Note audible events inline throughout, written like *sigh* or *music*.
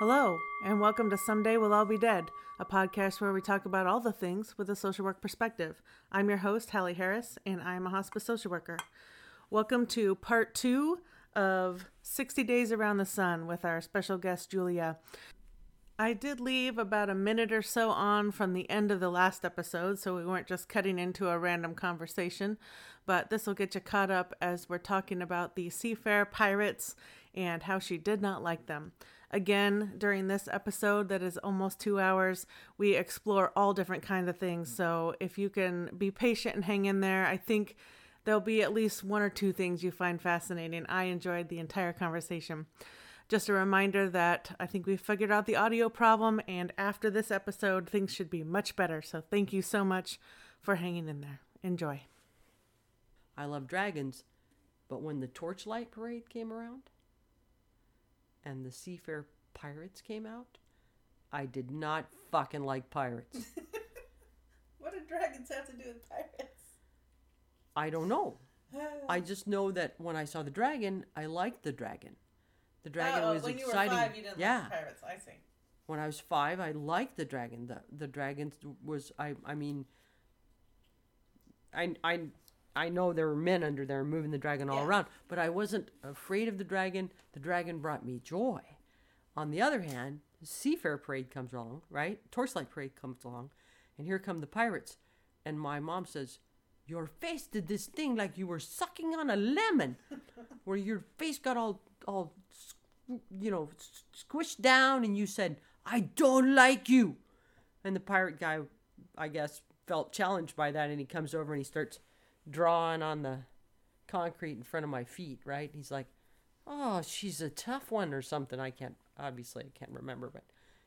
Hello, and welcome to Someday We'll All Be Dead, a podcast where we talk about all the things with a social work perspective. I'm your host, Hallie Harris, and I'm a hospice social worker. Welcome to part two of 60 Days Around the Sun with our special guest, Julia. I did leave about a minute or so on from the end of the last episode, so we weren't just cutting into a random conversation, but this will get you caught up as we're talking about the Seafair pirates and how she did not like them. Again, during this episode that is almost two hours, we explore all different kinds of things. So if you can be patient and hang in there, I think there'll be at least one or two things you find fascinating. I enjoyed the entire conversation. Just a reminder that I think we figured out the audio problem, and after this episode, things should be much better. So thank you so much for hanging in there. Enjoy. I love dragons, but when the torchlight parade came around and the Seafair pirates came out, I did not fucking like pirates. *laughs* what do dragons have to do with pirates? I don't know. *sighs* I just know that when I saw the dragon, I liked the dragon. The dragon oh, was when exciting. you were five, you didn't yeah. like pirates. I see. When I was five, I liked the dragon. The the dragon was I I mean. I I I know there were men under there moving the dragon all Yeah. around, but I wasn't afraid of the dragon. The dragon brought me joy. On the other hand, the Seafair parade comes along, right? Torchlight parade comes along, and here come the pirates. And my mom says, Your face did this thing like you were sucking on a lemon, *laughs* where your face got all, all, you know, squished down, and you said, I don't like you. And the pirate guy, I guess, felt challenged by that, and he comes over and he starts drawing on the concrete in front of my feet, right? He's like, Oh, she's a tough one or something. I can't, obviously, I can't remember, but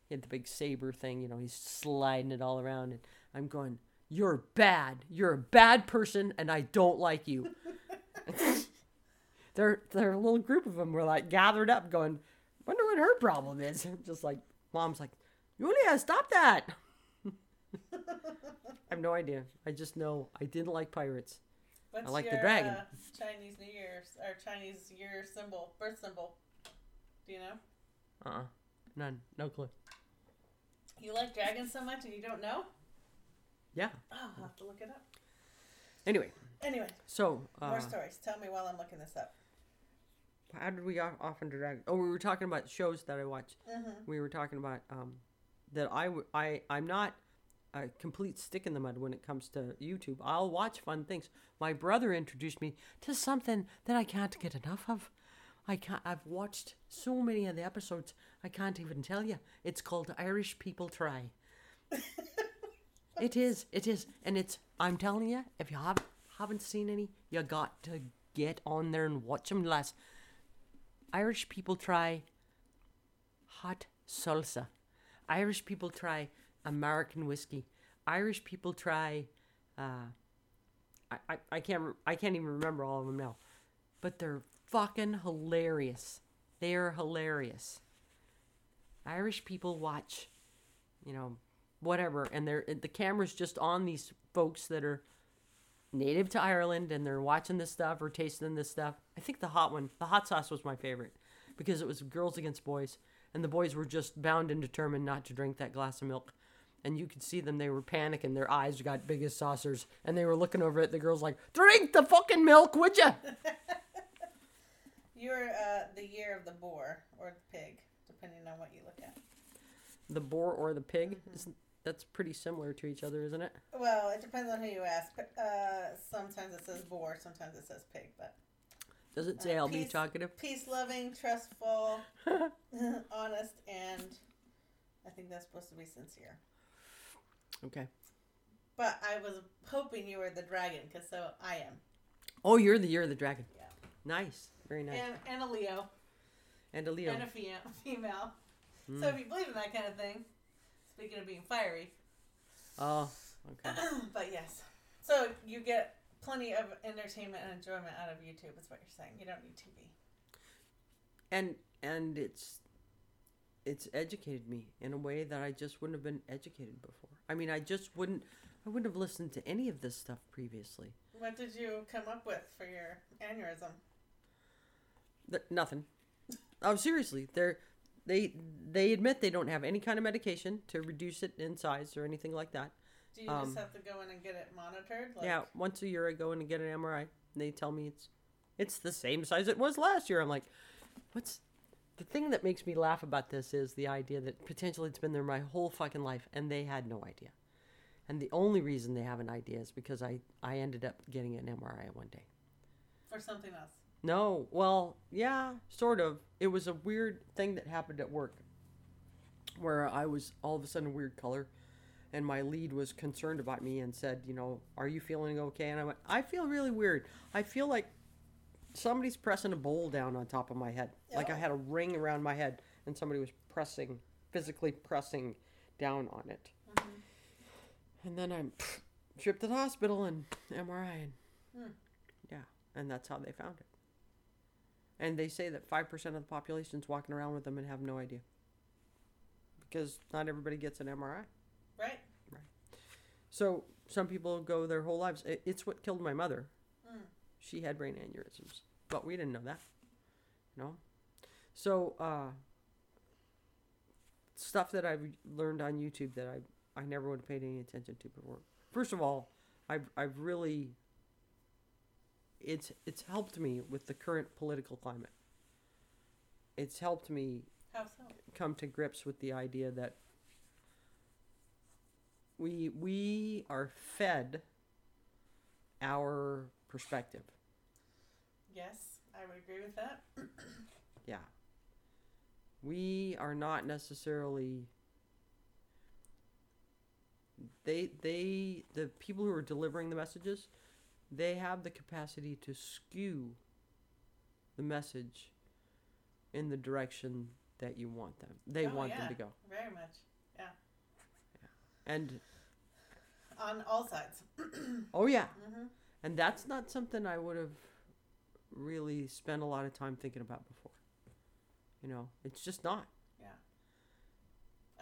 he had the big saber thing, you know, he's sliding it all around, and I'm going, You're bad. You're a bad person, and I don't like you. *laughs* they're a little group of them were like gathered up going, Wonder what her problem is. *laughs* Just like, mom's like, Julia, stop that. *laughs* I have no idea. I just know I didn't like pirates. What's like the dragon. Uh, Chinese New Year's or Chinese year symbol, birth symbol? Do you know? Uh uh None. No clue. You like dragons so much and you don't know? Yeah. Oh, I'll have to look it up. Anyway, Anyway, so uh, more stories. Tell me while I'm looking this up. how did we off, off into drag? Oh, we were talking about shows that I watch. Mm-hmm. We were talking about um, that I w- I I'm not a complete stick in the mud when it comes to YouTube. I'll watch fun things. My brother introduced me to something that I can't get enough of. I can't. I've watched so many of the episodes. I can't even tell you. It's called Irish People Try. it is. It is, and it's. I'm telling you, if you have haven't seen any, you got to get on there and watch them. Last Irish people try hot salsa. Irish people try American whiskey. Irish people try. Uh, I, I, I can't I can't even remember all of them now, but they're fucking hilarious. They are hilarious. Irish people watch, you know, whatever, and they're the camera's just on these folks that are native to Ireland and they're watching this stuff or tasting this stuff. I think the hot one, the hot sauce was my favorite because it was girls against boys and the boys were just bound and determined not to drink that glass of milk. And you could see them, they were panicking. Their eyes got big as saucers. And they were looking over at the girls like, drink the fucking milk, would ya? *laughs* You're uh, the year of the boar or the pig, depending on what you look at. The boar or the pig? Isn't, that's pretty similar to each other, isn't it? Well, it depends on who you ask. But, uh, sometimes it says boar, sometimes it says pig. But Does it say Uh, I'll be talkative? peace loving, trustful, *laughs* *laughs* honest, and I think that's supposed to be sincere. Okay. But I was hoping you were the dragon, because so I am. Oh, you're the year of the dragon. Yeah. Nice. Very nice. And, and a Leo. And a Leo. And a fe- female. Hmm. So if you believe in that kind of thing, speaking of being fiery, Oh, okay. *clears throat* but yes. So you get plenty of entertainment and enjoyment out of YouTube, is what you're saying. You don't need TV. and and it's it's educated me in a way that I just wouldn't have been educated before. I mean, I just wouldn't I wouldn't have listened to any of this stuff previously. What did you come up with for your aneurysm? Th- nothing. Oh, seriously, there they they admit they don't have any kind of medication to reduce it in size or anything like that. Do you Um, just have to go in and get it monitored? Like, yeah, once a year I go in and get an MRI. And they tell me it's it's the same size it was last year. I'm like, what's the thing that makes me laugh about this is the idea that potentially it's been there my whole fucking life and they had no idea. And the only reason they have an idea is because I I ended up getting an MRI one day. For something else. No, well, yeah, sort of. It was a weird thing that happened at work where I was all of a sudden a weird color and my lead was concerned about me and said, you know, are you feeling okay? And I went, I feel really weird. I feel like somebody's pressing a bowl down on top of my head. Like I Oh. had a ring around my head and somebody was pressing, physically pressing down on it. And then I'm shipped to the hospital and MRI and Hmm. yeah, and that's how they found it. And they say that 5% of the population's walking around with them and have no idea. Because not everybody gets an MRI. Right? Right. So some people go their whole lives. It's what killed my mother. She had brain aneurysms, but we didn't know that. You know? So, uh, stuff that I've learned on YouTube that I, I never would have paid any attention to before. First of all, I've, I've really, it's, it's helped me with the current political climate. It's helped me so? come to grips with the idea that we we are fed our perspective. Yes, I would agree with that. *coughs* Yeah. We are not necessarily they they the people who are delivering the messages, they have the capacity to skew the message in the direction that you want them. They Oh, want yeah. them to go. Very much. Yeah. And On all sides. oh yeah, *coughs* hmm And that's not something I would have really spend a lot of time thinking about before. You know, it's just not. Yeah.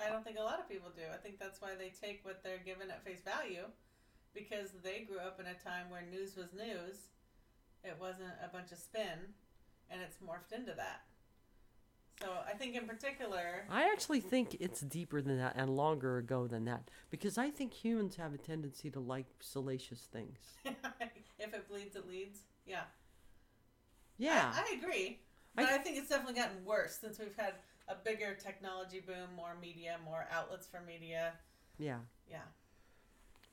I don't think a lot of people do. I think that's why they take what they're given at face value because they grew up in a time where news was news. It wasn't a bunch of spin and it's morphed into that. So I think in particular, I actually think it's deeper than that and longer ago than that because I think humans have a tendency to like salacious things. *laughs* if it bleeds, it leads. Yeah. Yeah. I, I agree. I- But I, think it's definitely gotten worse since we've had a bigger technology boom, more media, more outlets for media. yeah. Yeah.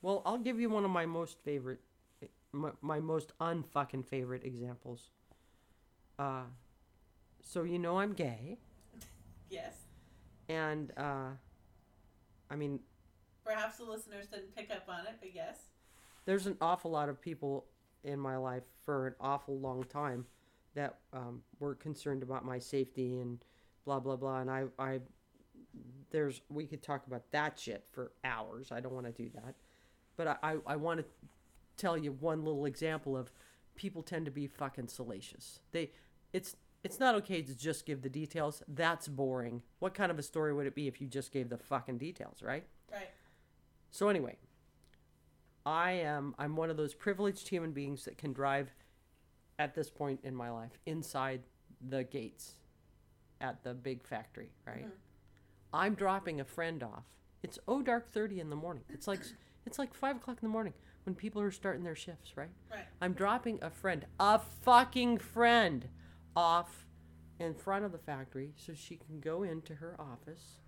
Well, I'll give you one of my most favorite, my, my most unfucking favorite examples. Uh, so you know I'm gay, *laughs* Yes. and uh, I mean Perhaps the listeners didn't pick up on it, but yes. there's an awful lot of people in my life for an awful long time that um, were concerned about my safety and blah blah blah and I, I there's we could talk about that shit for hours. I don't want to do that. But i, I, I want to tell you one little example of people tend to be fucking salacious. They it's it's not okay to just give the details. That's boring. What kind of a story would it be if you just gave the fucking details right? Right. so anyway, I am I'm one of those privileged human beings that can drive at this point in my life inside the gates at the big factory, right? Mhm. I'm dropping a friend off. It's oh dark thirty in the morning. It's like it's like five o'clock in the morning when people are starting their shifts, right? Right. I'm dropping a friend, a fucking friend, off in front of the factory so she can go into her office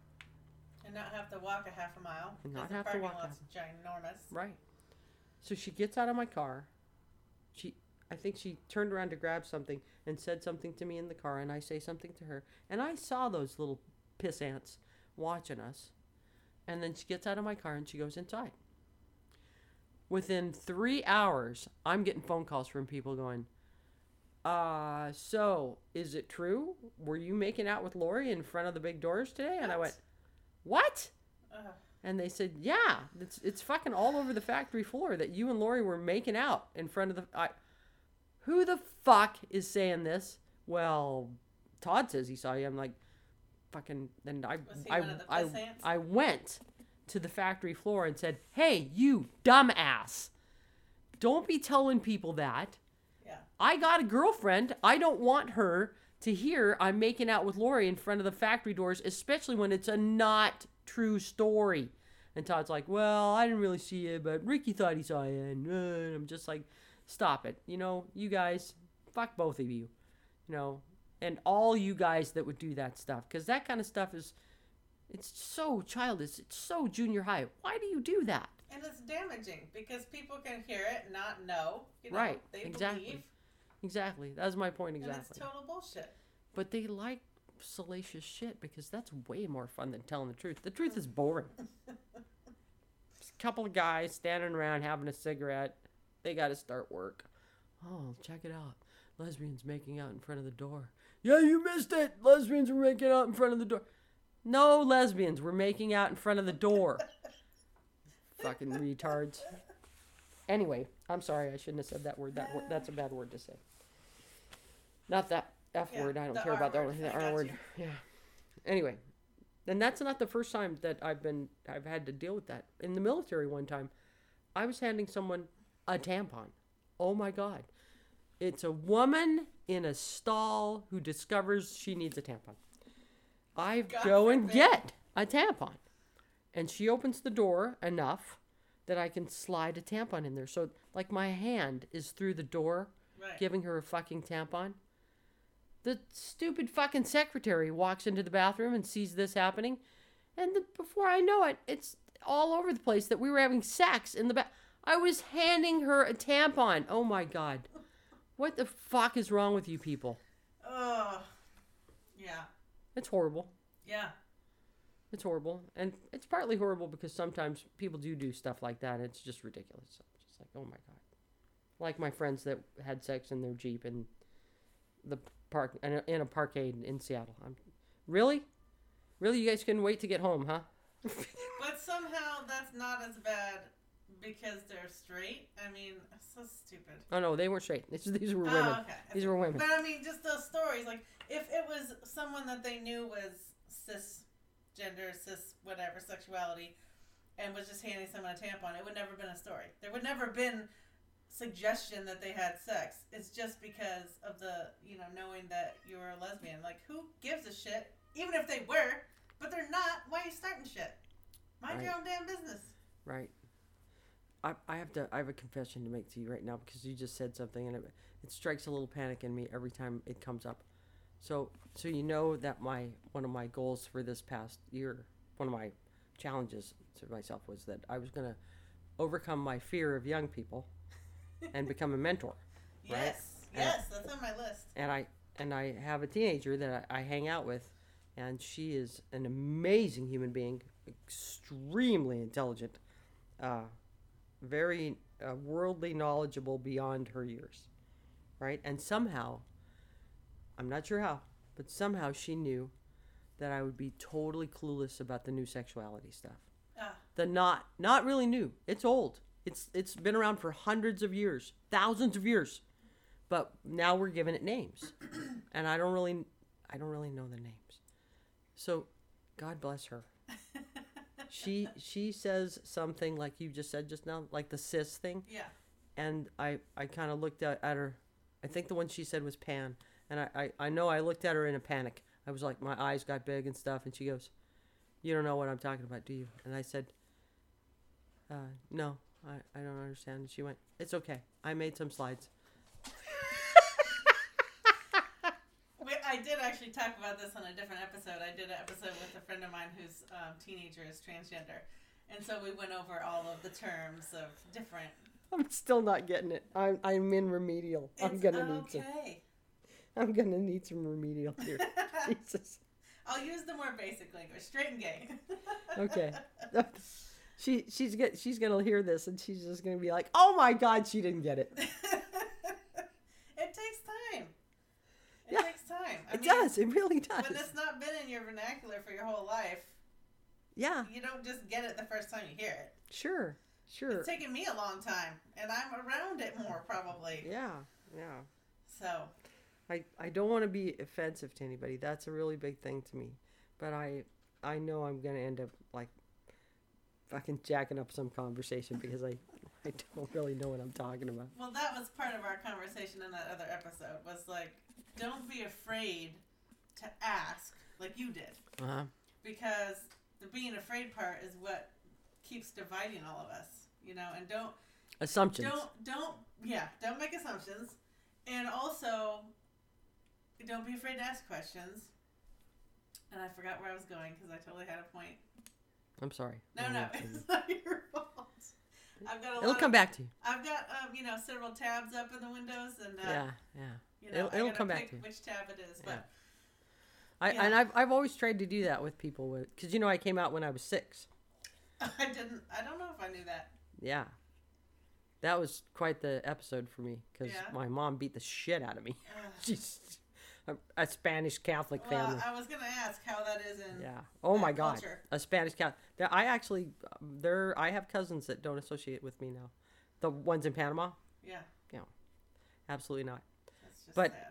And not have to walk a half a mile. And not the have to parking walk lot's ginormous. Right. So she gets out of my car. She I think she turned around to grab something and said something to me in the car and I say something to her. And I saw those little piss ants watching us. And then she gets out of my car and she goes inside. Within three hours, I'm getting phone calls from people going, uh, so is it true? Were you making out with Lori in front of the big doors today? And I went, What? Ugh. And they said, "Yeah, it's it's fucking all over the factory floor that you and Lori were making out in front of the." I, who the fuck is saying this? Well, Todd says he saw you. I'm like, fucking. Then I I one of the I. I went to the factory floor and said, "Hey, you dumbass! Don't be telling people that. Yeah. I got a girlfriend. I don't want her to hear I'm making out with Lori in front of the factory doors, especially when it's a not true story. And Todd's like, well, I didn't really see it, but Ricky thought he saw it. And uh, I'm just like, stop it. You know, you guys, fuck both of you. You know, and all you guys that would do that stuff. Because that kind of stuff is, it's so childish. It's so junior high. Why do you do that? And it's damaging because people can hear it, not know. You know Right, They exactly. believe, Exactly. That's my point point exactly. and it's total bullshit. But they like salacious shit because that's way more fun than telling the truth. The truth is boring. *laughs* Just a couple of guys standing around having a cigarette. They got to start work. Oh, check it out. Lesbians making out in front of the door. Yeah, you missed it. Lesbians were making out in front of the door. No lesbians were making out in front of the door. *laughs* Fucking retards. Anyway, I'm sorry. I shouldn't have said that word. That word, that's a bad word to say. Not that F Yeah, word. I don't care R about that word. one. The R word. you. Yeah. Anyway, and that's not the first time that I've been I've had to deal with that. In the military one time, I was handing someone a tampon. Oh my god. It's a woman in a stall who discovers she needs a tampon. I God go and forbid. get a tampon. And she opens the door enough that I can slide a tampon in there. So like my hand is through the door Right. giving her a fucking tampon. The stupid fucking secretary walks into the bathroom and sees this happening, and the, before I know it, it's all over the place that we were having sex in the bath. I was handing her a tampon. Oh my god, what the fuck is wrong with you people? Oh, yeah, It's horrible. yeah. It's horrible, and it's partly horrible because sometimes people do do stuff like that. It's just ridiculous. I'm just like, oh my god. Like my friends that had sex in their jeep in the park in a, in a parkade in Seattle. I'm really, really, you guys couldn't wait to get home, huh? *laughs* But somehow that's not as bad because they're straight. I mean, so stupid. Oh no, they weren't straight. These, these were Oh, women. okay. These were women. But I mean, just those stories. Like, if it was someone that they knew was cisgender, cis whatever sexuality, and was just handing someone a tampon, it would never have been a story. There would never have been suggestion that they had sex. It's just because of the you know knowing that you're a lesbian. Like, who gives a shit? Even if they were, but they're not. Why are you starting shit? Mind your own damn business. Right. I, I have to I have a confession to make to you right now because you just said something and it, it strikes a little panic in me every time it comes up. So so you know that my one of my goals for this past year, one of my challenges to myself was that I was going to overcome my fear of young people and *laughs* become a mentor. Right. Yes, And- yes, that's on my list. And I and I have a teenager that I, I hang out with and she is an amazing human being, extremely intelligent. Uh, very uh, worldly knowledgeable beyond her years, right? And somehow, I'm not sure how, but somehow she knew that I would be totally clueless about the new sexuality stuff. Ah, The not not really new. It's old. It's it's been around for hundreds of years, thousands of years, but now we're giving it names, and I don't really I don't really know the names. So, God bless her she she says something like you just said just now, like the cis thing, yeah. and I I kind of looked at, at her. I think the one she said was pan, and I, I I know I looked at her in a panic. I was like my eyes got big and stuff, and she goes, "You don't know what I'm talking about, do you?" And I said, uh, "No, I I don't understand." And she went, "It's okay. I made some slides." We, I did actually talk about this on a different episode. I did an episode with a friend of mine whose um, teenager is transgender. And so we went over all of the terms of different. I'm still not getting it. I'm I'm in remedial. I'm gonna need some. okay. I'm gonna need some remedial here. *laughs* Jesus. I'll use the more basic language. Straight and gay. *laughs* Okay. she she's get she's gonna hear this and she's just gonna be like, oh my god, she didn't get it. *laughs* it takes time. It Yeah, takes time. I it mean, does. It really does. When it's not been in your vernacular for your whole life, Yeah. you don't just get it the first time you hear it. Sure. Sure. It's taken me a long time, and I'm around it more probably. Yeah. Yeah. So, I I don't want to be offensive to anybody. That's a really big thing to me. But I I know I'm gonna end up like fucking jacking up some conversation because I I don't really know what I'm talking about. well, that was part of our conversation in that other episode. Was like, don't be afraid to ask like you did Uh-huh. because the being afraid part is what keeps dividing all of us you know and don't Assumptions. don't don't yeah don't make assumptions and also don't be afraid to ask questions and i forgot where i was going because i totally had a point I'm sorry. no no you. *laughs* it's not your fault i've got a It'll come of, back to you. i've got um you know several tabs up in the windows and uh, yeah, yeah. You know It'll- it'll come back to you. which tab it is Yeah. but I Yeah. and I've I've always tried to do that with people with because you know I came out when I was six. *laughs* i didn't i don't know if i knew that Yeah. That was quite the episode for me because Yeah. my mom beat the shit out of me. *laughs* She's a, a Spanish Catholic well family. i was gonna ask how that is in yeah. Oh my God. culture. A Spanish Catholic. I actually there. I have cousins that don't associate with me now. The ones in Panama, Yeah. yeah absolutely not. Just But- sad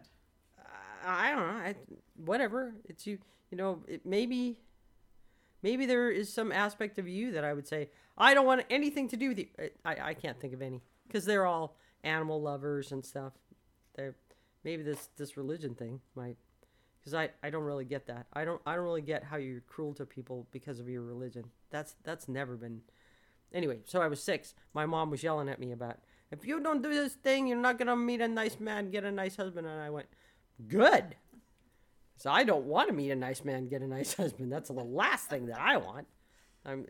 I, I don't know. I, whatever. It's you. You know. It maybe. Maybe there is some aspect of you that I would say I don't want anything to do with you. Uh, I I can't think of any because they're all animal lovers and stuff. They're maybe this this religion thing might because I I don't really get that. I don't I don't really get how you're cruel to people because of your religion. That's that's never been. Anyway, so I was six. My mom was yelling at me about if you don't do this thing, you're not gonna meet a nice man, get a nice husband. And I went, good. So I don't want to meet a nice man, get a nice *laughs* husband. That's the last thing that I want. I'm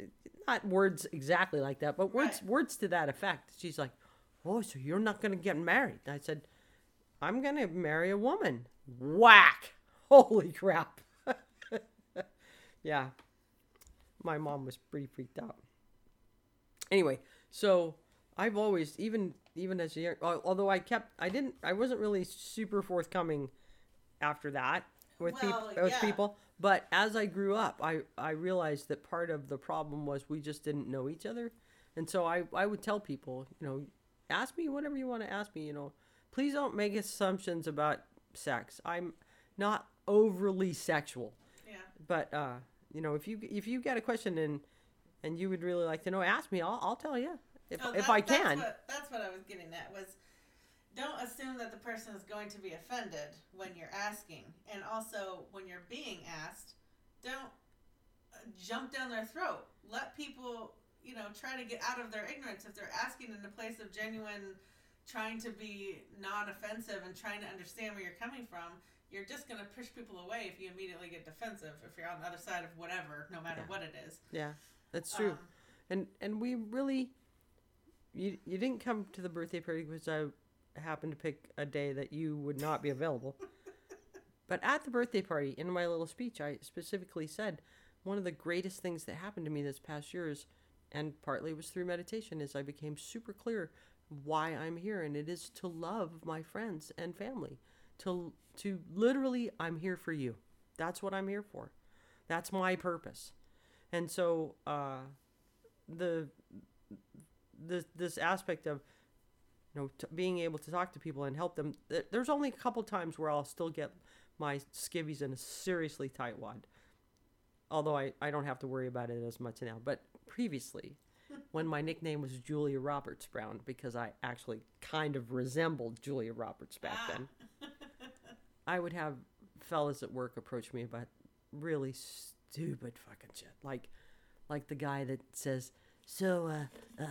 not words exactly like that, but words Right. words to that effect. She's like, "Oh, so you're not gonna get married?" I said, "I'm gonna marry a woman." Whack! *laughs* Holy crap! *laughs* yeah, my mom was pretty freaked out. Anyway, so I've always even even as a young, although I kept I didn't I wasn't really super forthcoming after that with Well, people with yeah. people. But as I grew up I I realized that part of the problem was we just didn't know each other. And so I I would tell people you know ask me whatever you want to ask me you know. Please don't make assumptions about sex. I'm not overly sexual. Yeah. But uh you know if you if you got a question and and you would really like to know ask me I'll, I'll tell you if, Oh, if that- I can That's what, that's what I was getting at was don't assume that the person is going to be offended when you're asking. And also, when you're being asked, don't uh, jump down their throat. Let people, you know, try to get out of their ignorance. If they're asking in a place of genuine trying to be non offensive and trying to understand where you're coming from, you're just going to push people away if you immediately get defensive, if you're on the other side of whatever, no matter Yeah. what it is. yeah that's true Um, and and we really you you didn't come to the birthday party because I happened to pick a day that you would not be available. *laughs* but at the birthday party, in my little speech, I specifically said one of the greatest things that happened to me this past year is, and partly was through meditation, is I became super clear why I'm here, and it is to love my friends and family. To to literally, I'm here for you. That's what I'm here for. That's my purpose. And so, uh, the this this aspect of you know t- being able to talk to people and help them th- there's only a couple times where i'll still get my skivvies in a seriously tight wad although I, I don't have to worry about it as much now but previously *laughs* when my nickname was julia roberts brown because i actually kind of resembled julia roberts back Ah. then i would have fellas at work approach me about really stupid fucking shit like like the guy that says so uh uh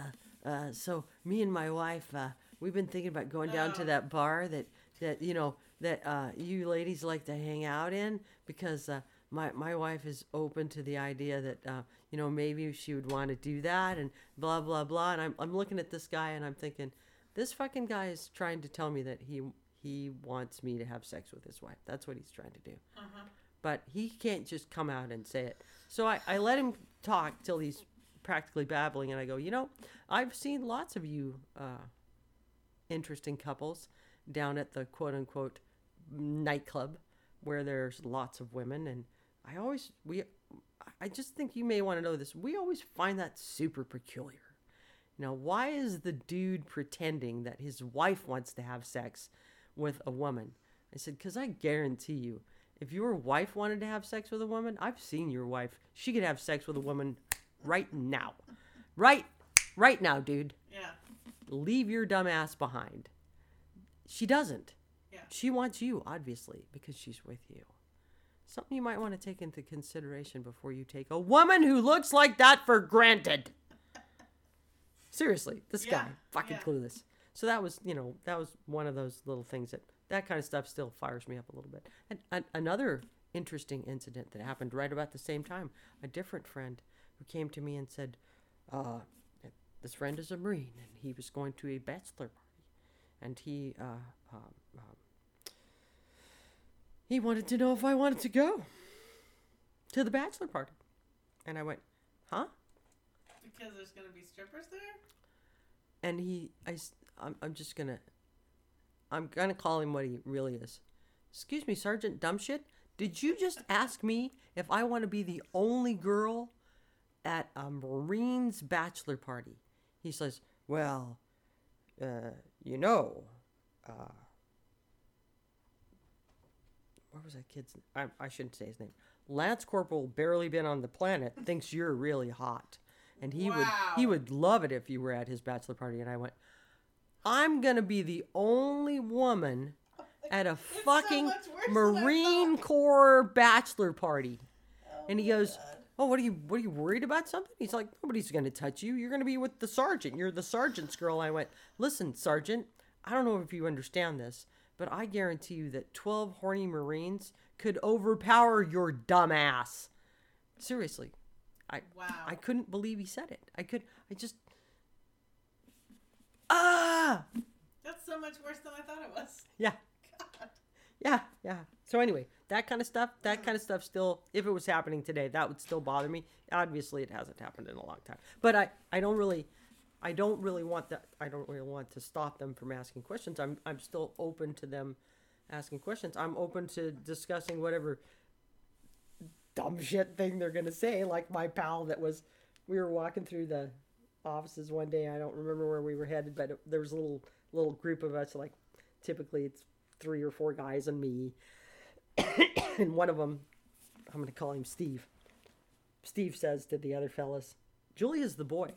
uh so me and my wife uh we've been thinking about going down to that bar that that you know that uh you ladies like to hang out in because uh my my wife is open to the idea that uh you know maybe she would want to do that and blah blah blah and I'm I'm looking at this guy and I'm thinking this fucking guy is trying to tell me that he he wants me to have sex with his wife. That's what he's trying to do uh-huh. but he can't just come out and say it. So I, I let him talk till he's practically babbling, and I go, you know, I've seen lots of you uh, interesting couples down at the quote unquote nightclub where there's lots of women, and I always we, I just think you may want to know this. We always find that super peculiar. Now, why is the dude pretending that his wife wants to have sex with a woman? I said, because I guarantee you, if your wife wanted to have sex with a woman, I've seen your wife. She could have sex with a woman right now. Right, right now, dude. Yeah. Leave your dumb ass behind. She doesn't. Yeah. She wants you, obviously, because she's with you. Something you might want to take into consideration before you take a woman who looks like that for granted. Seriously, this Yeah, guy, fucking yeah. clueless. So that was, you know, that was one of those little things that that kind of stuff still fires me up a little bit. And, and another interesting incident that happened right about the same time, a different friend who came to me and said, uh, this friend is a Marine and he was going to a bachelor party, and he uh, um, um, he wanted to know if I wanted to go to the bachelor party, and I went, huh? Because there's gonna be strippers there. and he I I'm, I'm just gonna i'm gonna call him what he really is excuse me sergeant dumbshit did you just ask me if i want to be the only girl at a marine's bachelor party. He says well uh, you know uh, what was that kid's I, I shouldn't say his name. Lance corporal barely been on the planet thinks you're really hot. And he would he would love it if you were at his bachelor party. And i went i'm gonna be the only woman at a *laughs* so fucking much worse than I marine corps bachelor party. And he goes God. Oh what are you what are you worried about something he's like nobody's gonna touch you you're gonna be with the sergeant you're the sergeant's girl i went listen sergeant i don't know if you understand this but i guarantee you that 12 horny marines could overpower your dumb ass seriously i Wow. i couldn't believe he said it i could i just ah That's so much worse than I thought it was. yeah *laughs* God. yeah, yeah. So anyway, that kind of stuff, that kind of stuff still if it was happening today, that would still bother me. Obviously it hasn't happened in a long time. But I I don't really I don't really want that I don't really want to stop them from asking questions. I'm I'm still open to them asking questions. I'm open to discussing whatever dumb shit thing they're going to say like my pal that was we were walking through the offices one day. I don't remember where we were headed, but it, there was a little little group of us like typically it's three or four guys and me. *coughs* and one of them, I'm going to call him Steve. Steve says to the other fellas, Julia's the boy.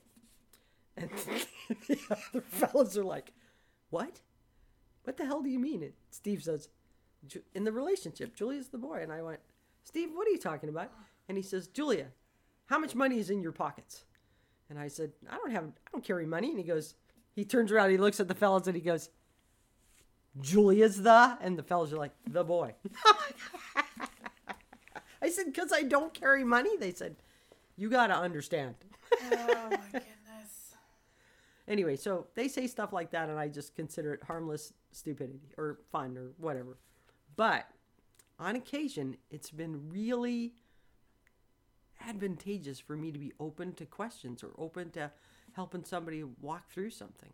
And *laughs* the other fellas are like, What? What the hell do you mean? And Steve says, In the relationship, Julia's the boy. And I went, Steve, what are you talking about? And he says, Julia, how much money is in your pockets? And I said, I don't have, I don't carry money. And he goes, he turns around, he looks at the fellas and he goes, Julia's the, and the fellas are like, the boy. *laughs* I said, because I don't carry money. They said, you got to understand. *laughs* Oh my goodness. Anyway, so they say stuff like that, and I just consider it harmless stupidity or fun or whatever. But on occasion, it's been really advantageous for me to be open to questions or open to helping somebody walk through something.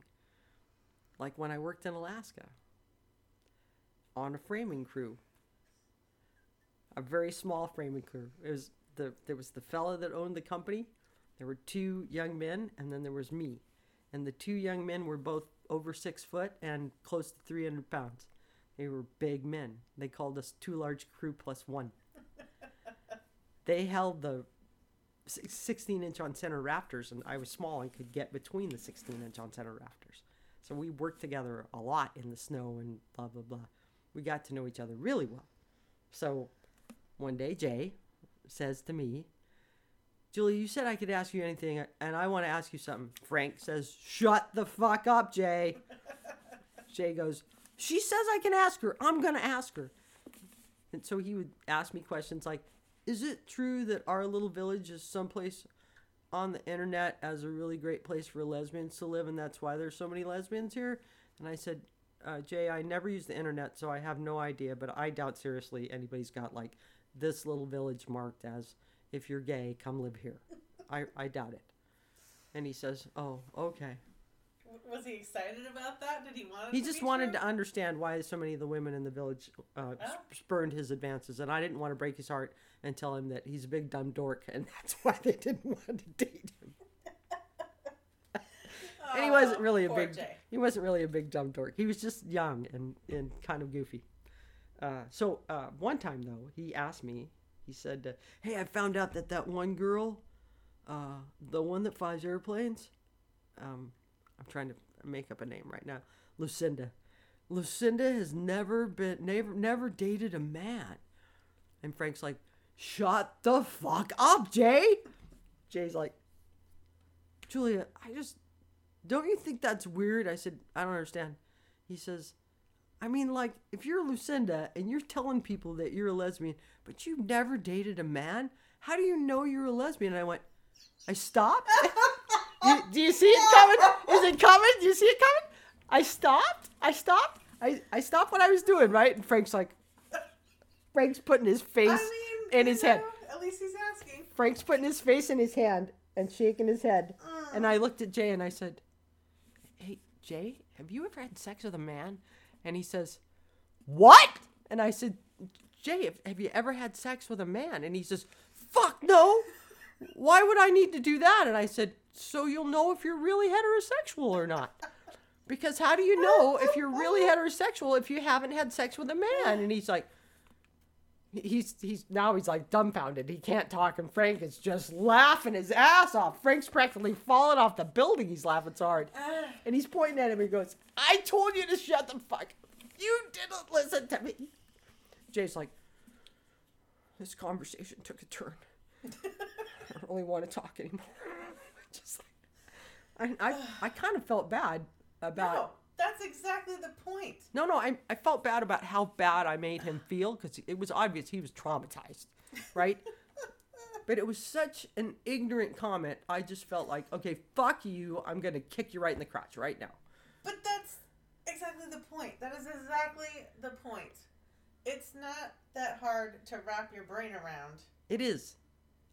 Like when I worked in Alaska on a framing crew, a very small framing crew. It was the there was the fella that owned the company. There were two young men, and then there was me. And the two young men were both over six foot and close to 300 pounds. They were big men. They called us two large crew plus one. *laughs* they held the 16 inch on center rafters, and I was small and could get between the 16 inch on center rafters. So we worked together a lot in the snow and blah, blah, blah. We got to know each other really well. So one day, Jay says to me, Julie, you said I could ask you anything, and I want to ask you something. Frank says, Shut the fuck up, Jay. Jay goes, She says I can ask her. I'm going to ask her. And so he would ask me questions like, Is it true that our little village is someplace on the internet as a really great place for lesbians to live, and that's why there's so many lesbians here? And I said, uh, Jay, I never use the internet, so I have no idea, but I doubt seriously anybody's got like this little village marked as if you're gay, come live here. *laughs* I, I doubt it. And he says, Oh, okay. Was he excited about that? Did he want? He just wanted true? to understand why so many of the women in the village uh, Oh. spurned his advances. And I didn't want to break his heart and tell him that he's a big dumb dork, and *laughs* that's why they didn't want to date him. And he wasn't Oh, really a big Jay. he wasn't really a big dumb dork. He was just young and, and kind of goofy. Uh, so uh, one time though, he asked me. He said, uh, "Hey, I found out that that one girl, uh, the one that flies airplanes, um, I'm trying to make up a name right now, Lucinda. Lucinda has never been never never dated a man. And Frank's like, Shut the fuck up, Jay. Jay's like, Julia, I just don't you think that's weird? I said, I don't understand. He says, I mean, like, if you're Lucinda and you're telling people that you're a lesbian, but you've never dated a man, how do you know you're a lesbian? And I went, I stopped. *laughs* do, do you see it *laughs* coming? Is it coming? Do you see it coming? I stopped. I stopped. I, I stopped what I was doing, right? And Frank's like, Frank's putting his face I mean, in his head. know, At least he's asking. Frank's putting his face in his hand and shaking his head. And I looked at Jay and I said, Jay, have you ever had sex with a man? And he says, What? And I said, Jay, have, you ever had sex with a man? And he says, Fuck no. Why would I need to do that? And I said, So you'll know if you're really heterosexual or not. Because how do you know if you're really heterosexual if you haven't had sex with a man? And he's like, he's he's now he's like dumbfounded. He can't talk, and Frank is just laughing his ass off. Frank's practically falling off the building. He's laughing so hard, *sighs* and he's pointing at him. and He goes, "I told you to shut the fuck. You didn't listen to me." Jay's like, "This conversation took a turn. I don't really want to talk anymore." *laughs* just like, I I, I kind of felt bad about. No, that's exactly the point. No, no, I, I felt bad about how bad I made him feel because it was obvious he was traumatized, right? *laughs* but it was such an ignorant comment. I just felt like, okay, fuck you. I'm going to kick you right in the crotch right now. But that's exactly the point. That is exactly the point. It's not that hard to wrap your brain around. It is.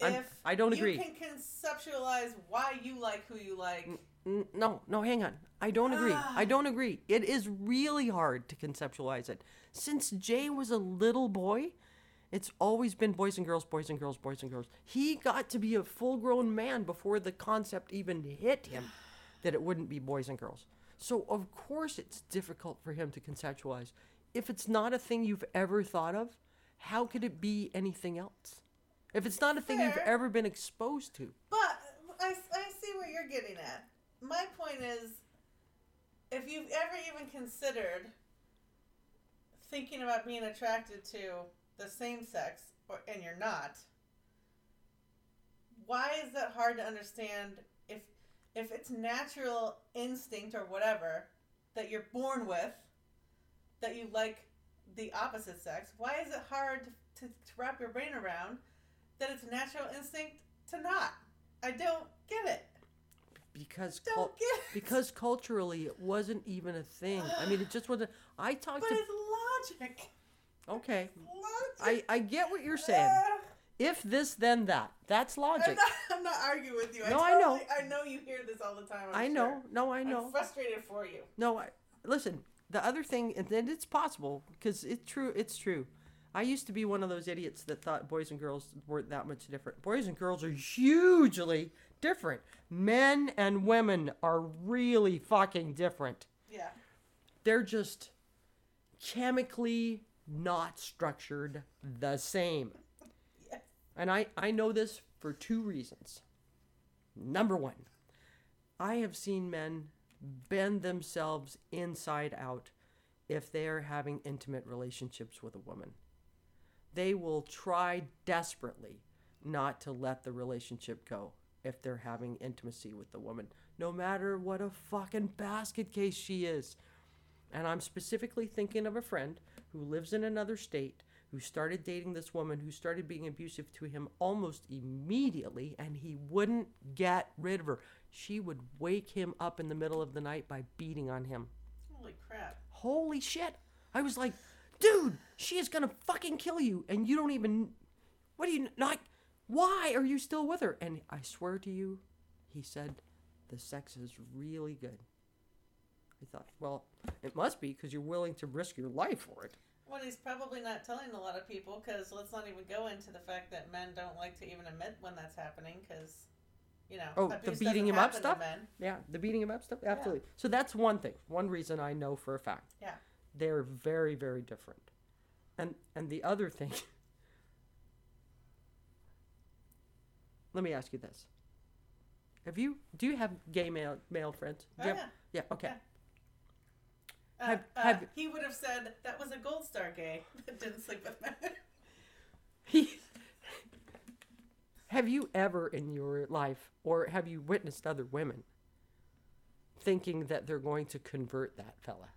I'm, if I don't agree. you can conceptualize why you like who you like. Mm. No, no, hang on. I don't agree. I ah. don't agree. It is really hard to conceptualize it. Since Jay was a little boy, it's always been boys and girls, boys and girls, boys and girls. He got to be a full grown man before the concept even hit him that it wouldn't be boys and girls. So, of course, it's difficult for him to conceptualize. If it's not a thing you've ever thought of, how could it be anything else? If it's not a thing you've ever been exposed to, But I, I see what you're getting at. My point is if you've ever even considered thinking about being attracted to the same sex or, and you're not, why is that hard to understand if if it's natural instinct or whatever that you're born with that you like the opposite sex, why is it hard to, to, to wrap your brain around that it's natural instinct to not? I don't get it. Because cul- because culturally it wasn't even a thing. I mean, it just wasn't. I talked to But to. it's logic. Okay, Logic. I I get what you're saying. Ah. If this, then that. That's I'm logic. not, I'm not arguing with you. No, I, I know. I know you hear this all the time. I'm I sure. know. No, I know. I'm frustrated for you. No, I, listen. The other thing, and it's possible because it's true. It's true. I used to be one of those idiots that thought boys and girls weren't that much different. Boys and girls are hugely different. Men and women are really fucking different. Yeah. they're just chemically not structured the same. Yes. And I, I know this for two reasons. Number one, I have seen men bend themselves inside out if they are having intimate relationships with a woman. They will try desperately not to let the relationship go if they're having intimacy with the woman, no matter what a fucking basket case she is. And I'm specifically thinking of a friend who lives in another state who started dating this woman who started being abusive to him almost immediately and he wouldn't get rid of her. She would wake him up in the middle of the night by beating on him. Holy crap. Holy shit. I was like, dude, she is gonna fucking kill you and you don't even what do you not why are you still with her? And I swear to you, he said, the sex is really good. I thought, well, it must be because you're willing to risk your life for it. What he's probably not telling a lot of people, because let's not even go into the fact that men don't like to even admit when that's happening, because, you know, Oh, the beating him up stuff? Yeah, the beating him up stuff? Absolutely. So that's one thing. One reason I know for a fact. Yeah. They're very, very different. And and the other thing *laughs* Let me ask you this. Have you do you have gay male male friends? Do Oh, have- yeah. yeah, okay. Yeah. Uh, Have- uh, have- he would have said that was a gold star gay *laughs* that didn't sleep with men. He, have you ever in your life, or have you witnessed other women thinking that they're going to convert that fella?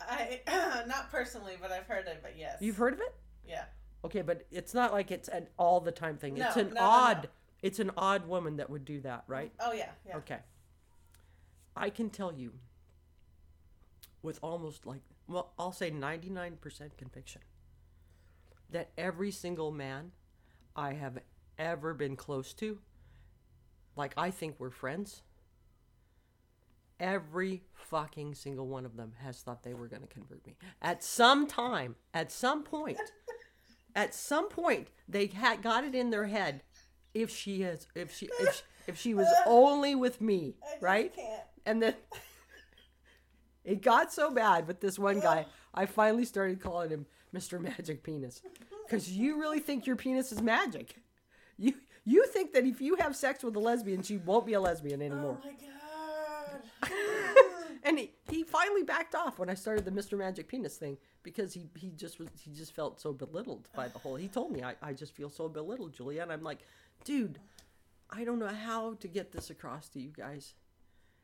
I *clears throat* not personally, but I've heard it. But yes, You've heard of it? yeah. Okay, but it's not like it's an all the time thing. It's No, an no, no, no. It's an odd woman that would do that, right? Oh yeah, yeah. Okay. I can tell you with almost like, well, I'll say 99% conviction that every single man I have ever been close to, like I think we're friends, every fucking single one of them has thought they were going to convert me. At some time, at some point, *laughs* at some point, they had got it in their head if she is, if she, if she, if she was only with me, right? Can't. And then *laughs* it got so bad with this one guy, I finally started calling him Mr. Magic Penis. *laughs* Because you really think your penis is magic. You you think that if you have sex with a lesbian, she won't be a lesbian anymore. Oh my *laughs* god. And he, he finally backed off when I started the Mr. Magic Penis thing because he, he just was he just felt so belittled by the whole. He told me I, I just feel so belittled, Julia, and I'm like, dude, I don't know how to get this across to you guys.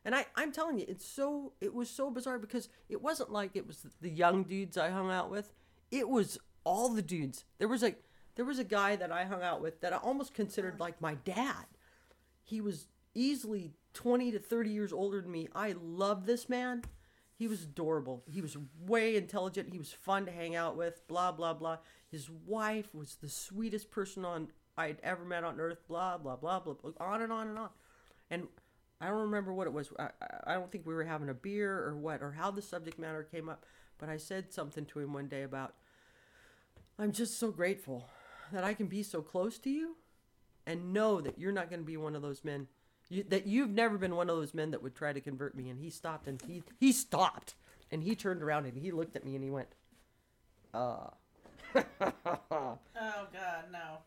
And I, I'm telling you, it's so it was so bizarre because it wasn't like it was the young dudes I hung out with. It was all the dudes. There was a there was a guy that I hung out with that I almost considered like my dad. He was easily 20 to 30 years older than me. I love this man. He was adorable. He was way intelligent. He was fun to hang out with. Blah blah blah. His wife was the sweetest person on I'd ever met on earth. Blah blah blah blah. blah on and on and on. And I don't remember what it was. I, I- don't think we were having a beer or what or how the subject matter came up. But I said something to him one day about I'm just so grateful that I can be so close to you and know that you're not going to be one of those men you, that you've never been one of those men that would try to convert me and he stopped and he he stopped and he turned around and he looked at me and he went uh *laughs* Oh god, no.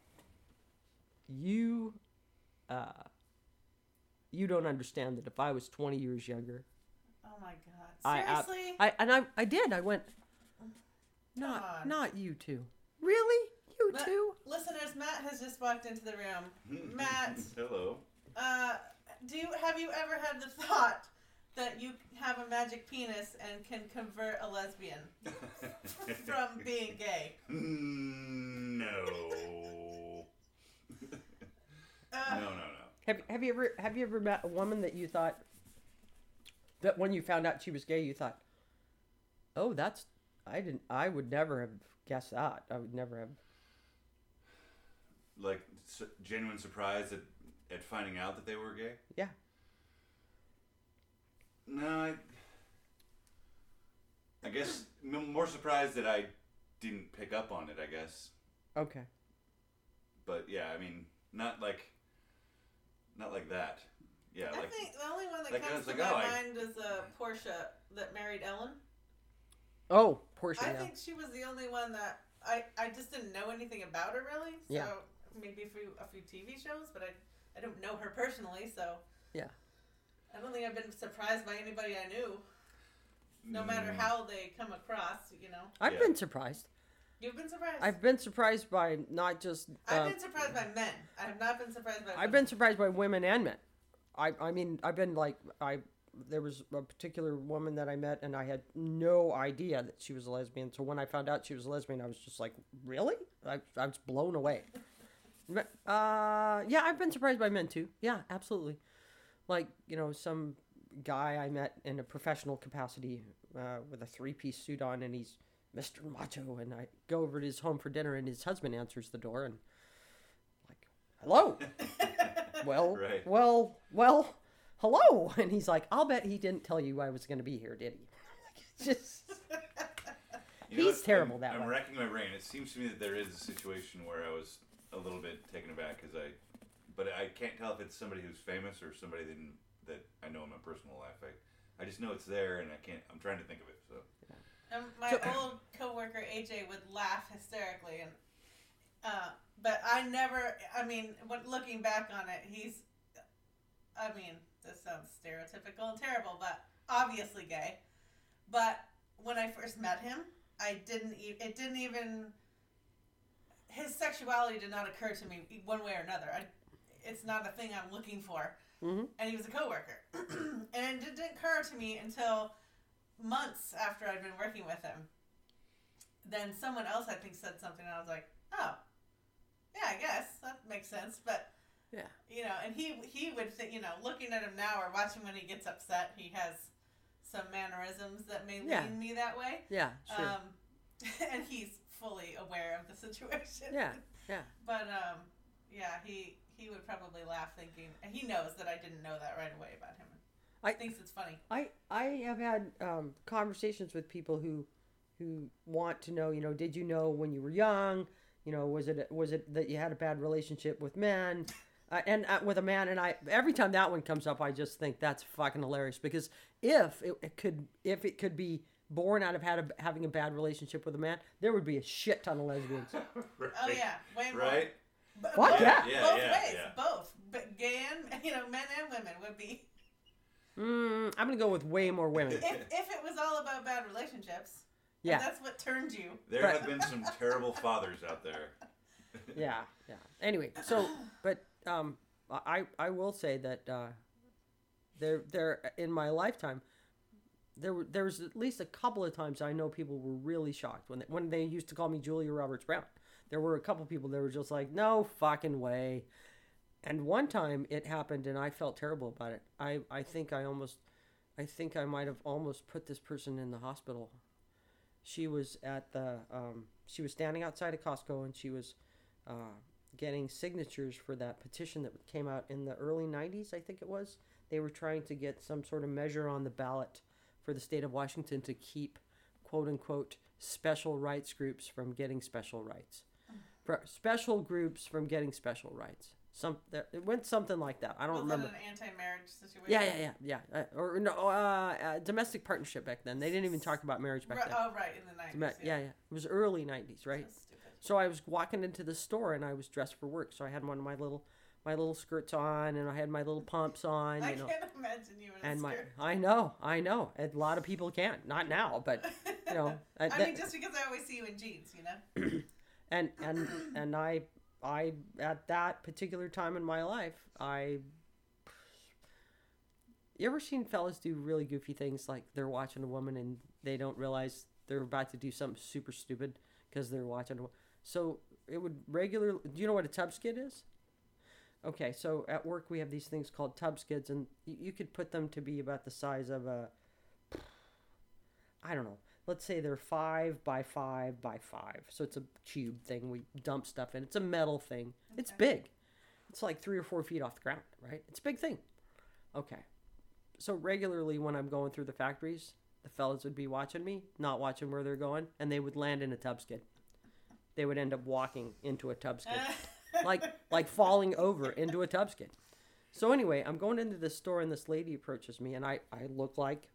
You uh you don't understand that if I was 20 years younger Oh my god. I, ab- Seriously? I and I I did I went not on. not you two really you Ma- two Listeners, Matt has just walked into the room. Matt, *laughs* Hello. uh, do you have you ever had the thought that you have a magic penis and can convert a lesbian *laughs* from being gay? Mm, no. No, no, no. Have Have you ever Have you ever met a woman that you thought that when you found out she was gay, you thought, "Oh, that's I didn't I would never have guessed that. I would never have." Like su- genuine surprise at, at finding out that they were gay? Yeah. No, I. I guess m- more surprised that I didn't pick up on it. I guess, Okay. but yeah, I mean, not like, not like that. Yeah, I like think the only one that like, I comes to like, my oh, I- mind is uh, Portia that married Ellen. Oh, Portia. I yeah. think she was the only one that I, I just didn't know anything about her really. So Yeah. maybe a few a few TV shows, but I I don't know her personally, so Yeah. I don't think I've been surprised by anybody I knew, no matter mm, how they come across. You know, I've Yeah. been surprised. You've been surprised. I've been surprised by not just. I've Uh, been surprised by men. I have not been surprised by. I've been surprised by women and men. I I mean I've been like I there was a particular woman that I met and I had no idea that she was a lesbian. So when I found out she was a lesbian, I was just like, really? I, I was blown away. *laughs* Uh, yeah, I've been surprised by men too. Yeah, absolutely. Like you know, some guy I met in a professional capacity uh, with a three-piece suit on, and he's Mr. Macho, and I go over to his home for dinner, and his husband answers the door, and like, hello *laughs* well, Right. well, well, hello. And he's like, I'll bet he didn't tell you I was going to be here, did he? *laughs* just, *laughs* You He's what? terrible I'm, that I'm way. racking my brain. It seems to me that there is a situation where I was a little bit taken aback because I, but I can't tell if it's somebody who's famous or somebody that, that I know in my personal life. I, I just know it's there and I can't. I'm trying to think of it. So And my So- old coworker AJ would laugh hysterically, and uh, but I never. I mean, when looking back on it, he's. I mean, this sounds stereotypical and terrible, but obviously gay. But when I first met him, I didn't. E- it didn't even. His sexuality did not occur to me one way or another. I, it's not a thing I'm looking for. Mhm. And he was a coworker, *clears throat* and it didn't occur to me until months after I'd been working with him. Then someone else, I think, said something, and I was like, "Oh, yeah, I guess that makes sense." But Yeah. you know, and he he would think, you know, looking at him now or watching when he gets upset, he has some mannerisms that may Yeah. lean me that way. Yeah, sure. Um, *laughs* and he's fully aware of the situation. yeah, yeah. But um, yeah, he he would probably laugh thinking, he knows that I didn't know that right away about him. I- thinks it's funny. I I have had um, conversations with people who who want to know, you know, did you know when you were young? You know, was it was it that you had a bad relationship with men? Uh, and uh, with a man, and I every time that one comes up, I just think that's fucking hilarious because if it, it could if it could be born out of had a, having a bad relationship with a man, there would be a shit ton of lesbians. *laughs* right. Oh yeah, way more. Right? B- Fuck both, yeah. Yeah, both yeah, ways, yeah. both. But gay and *laughs* you know, men and women would be. Mm, I'm gonna go with way more women. If if it was all about bad relationships, Yeah, that's what turned you. There Right. have been some terrible fathers out there. *laughs* yeah, yeah. Anyway, so but um, I I will say that uh, there there in my lifetime there were there was at least a couple of times I know people were really shocked when they, when they used to call me Julia Roberts Brown. There were a couple people that were just like, no fucking way. And one time it happened and I felt terrible about it. I, I think I almost I think I might have almost put this person in the hospital. She was at the um, she was standing outside of Costco and she was uh, getting signatures for that petition that came out in the early 90s, I think it was. They were trying to get some sort of measure on the ballot for the state of Washington to keep quote unquote special rights groups from getting special rights. For special groups from getting special rights. Some there, it went something like that. I don't was remember. an anti-marriage situation? Yeah, yeah, yeah, yeah. Uh, or no, uh, uh, domestic partnership back then. They didn't even talk about marriage back Right, then. oh, right in the nineties. Dome- yeah, yeah. It was early '90s, right? Stupid. So I was walking into the store and I was dressed for work. So I had one of my little my little skirts on and I had my little pumps on, I you know. can't imagine you in a And my skirt. I know, I know. A lot of people can't. Not now, but you know, *laughs* I, I that- mean, just because I always see you in jeans, you know. *clears throat* and and and I I at that particular time in my life, I You ever seen fellas do really goofy things like they're watching a woman and they don't realize they're about to do something super stupid because they're watching a So it would regular Do you know what a tub skid is? Okay, so at work we have these things called tub skids and you could put them to be about the size of a I don't know. Let's say they're five by five by five. So it's a cube thing. We dump stuff in. It's a metal thing. It's big. It's like three or four feet off the ground, right? It's a big thing. Okay. So regularly when I'm going through the factories, the fellas would be watching me, not watching where they're going, and they would land in a tub skid. They would end up walking into a tub skid. *laughs* like like falling over into a tub skid. So anyway, I'm going into this store and this lady approaches me and I, I look like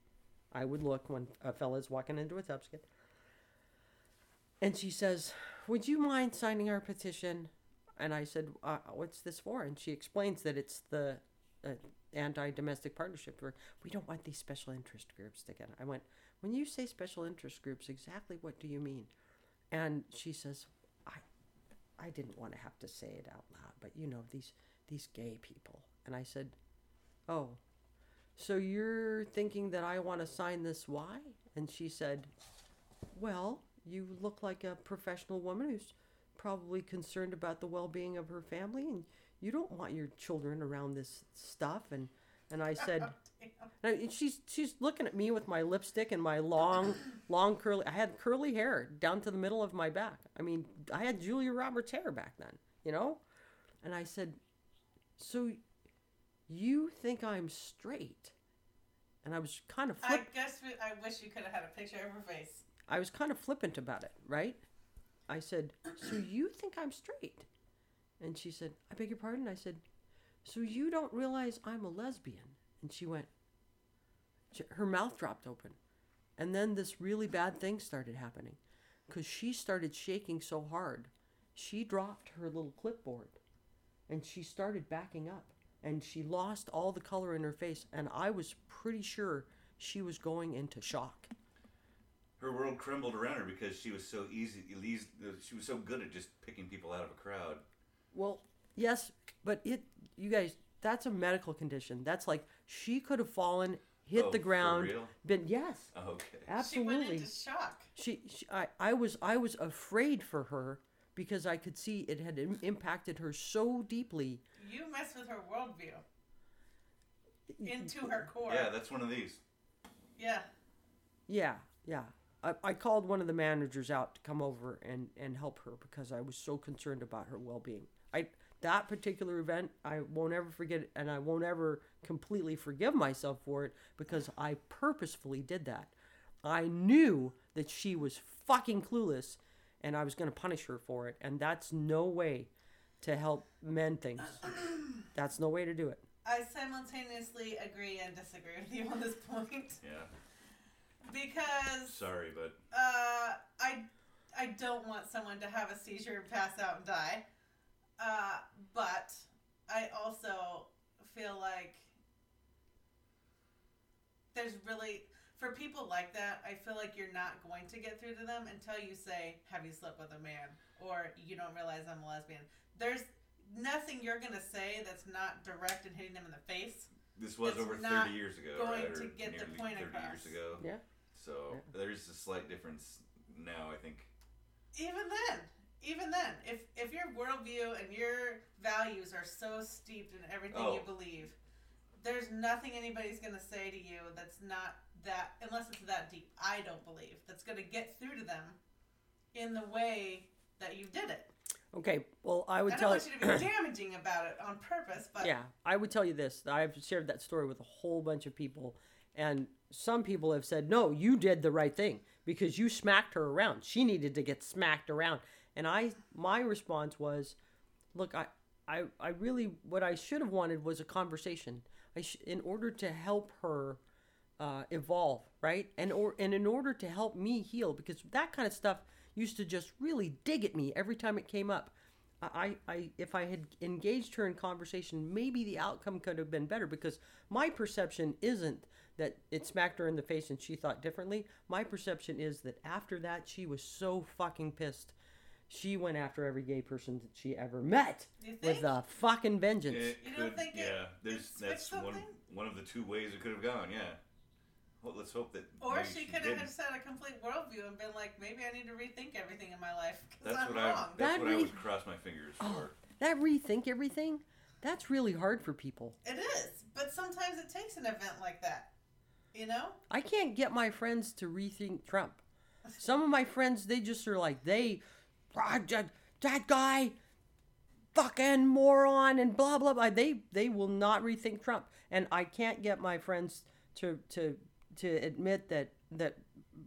I would look when a fella's walking into a tub skid. And she says, Would you mind signing our petition? And I said, uh, What's this for? And she explains that it's the uh, anti domestic partnership where we don't want these special interest groups to get. I went, When you say special interest groups, exactly what do you mean? And she says, I, I didn't want to have to say it out loud, but you know, these, these gay people. And I said, Oh, so you're thinking that I want to sign this why? And she said, Well, you look like a professional woman who's probably concerned about the well being of her family and you don't want your children around this stuff and and I said *laughs* oh, Damn. and she's she's looking at me with my lipstick and my long *coughs* long curly I had curly hair down to the middle of my back. I mean, I had Julia Roberts hair back then, you know? And I said, "So you think I'm straight?" And I was kind of I guess we, I wish you could have had a picture of her face. I was kind of flippant about it, right? I said, "So you think I'm straight?" And she said, "I beg your pardon." I said, "So you don't realize I'm a lesbian?" And she went her mouth dropped open. And then this really bad thing started happening cuz she started shaking so hard. She dropped her little clipboard and she started backing up and she lost all the color in her face and I was pretty sure she was going into shock. her world crumbled around her because she was so easy. easy- She was so good at just picking people out of a crowd. Well, yes, but it you guys, that's a medical condition. That's like she could have fallen, hit Oh, the for ground, real? been yes, oh, Okay. She went absolutely. into shock. She, she I, I was I was afraid for her because I could see it had Im- impacted her so deeply. You mess with her worldview into her core. Yeah, that's one of these. Yeah. Yeah, yeah. I, I called one of the managers out to come over and, and help her because I was so concerned about her well being. I that particular event I won't ever forget it and I won't ever completely forgive myself for it because I purposefully did that. I knew that she was fucking clueless and I was gonna punish her for it, and that's no way to help mend things. *clears throat* That's no way to do it. I simultaneously agree and disagree with you on this point Yeah. because Sorry, but uh, I I don't want someone to have a seizure, and pass out, and die. Uh, but I also feel like there's really for people like that. I feel like you're not going to get through to them until you say, "Have you slept with a man?" Or "You don't realize I'm a lesbian." There's nothing you're gonna say that's not direct and hitting them in the face. this was over 30 years ago, going right? to Or get the nearly point 30 across. years ago. Yeah. So Yeah. there's a slight difference now, I think. even then even then if if your worldview and your values are so steeped in everything you Oh. believe there's nothing anybody's going to say to you that's not that unless it's that deep i don't believe that's going to get through to them in the way that you did it Okay, well I would i tell don't want you to be damaging about it on purpose but Yeah, I would tell you this. I've shared that story with a whole bunch of people, and some people have said, "No, you did the right thing because you smacked her around. She needed to get smacked around." And I, my response was, "Look, I, I, I really what I should have wanted was a conversation. I sh- in order to help her uh, evolve, right? And or and in order to help me heal, because that kind of stuff used to just really dig at me every time it came up. I, I, if I had engaged her in conversation, maybe the outcome could have been better. Because my perception isn't that it smacked her in the face and she thought differently. My perception is that after that, she was so fucking pissed. She went after every gay person that she ever met with a fucking vengeance. It You could, don't think it- yeah. there's switched that's one one of the two ways it could have gone. Yeah. Well, let's hope that. or she she could have didn't. just had a complete worldview and been like, maybe I need to rethink everything in my life because That's I'm what wrong. I. That's That what I would cross my fingers Oh, for. that rethink everything, that's really hard for people. It is, but sometimes it takes an event like that. You know? I can't get my friends to rethink Trump. Some of my friends, they just are like, they, "Ah, that, that guy, fucking moron, and blah blah blah. They they will not rethink Trump, and I can't get my friends to to to admit that that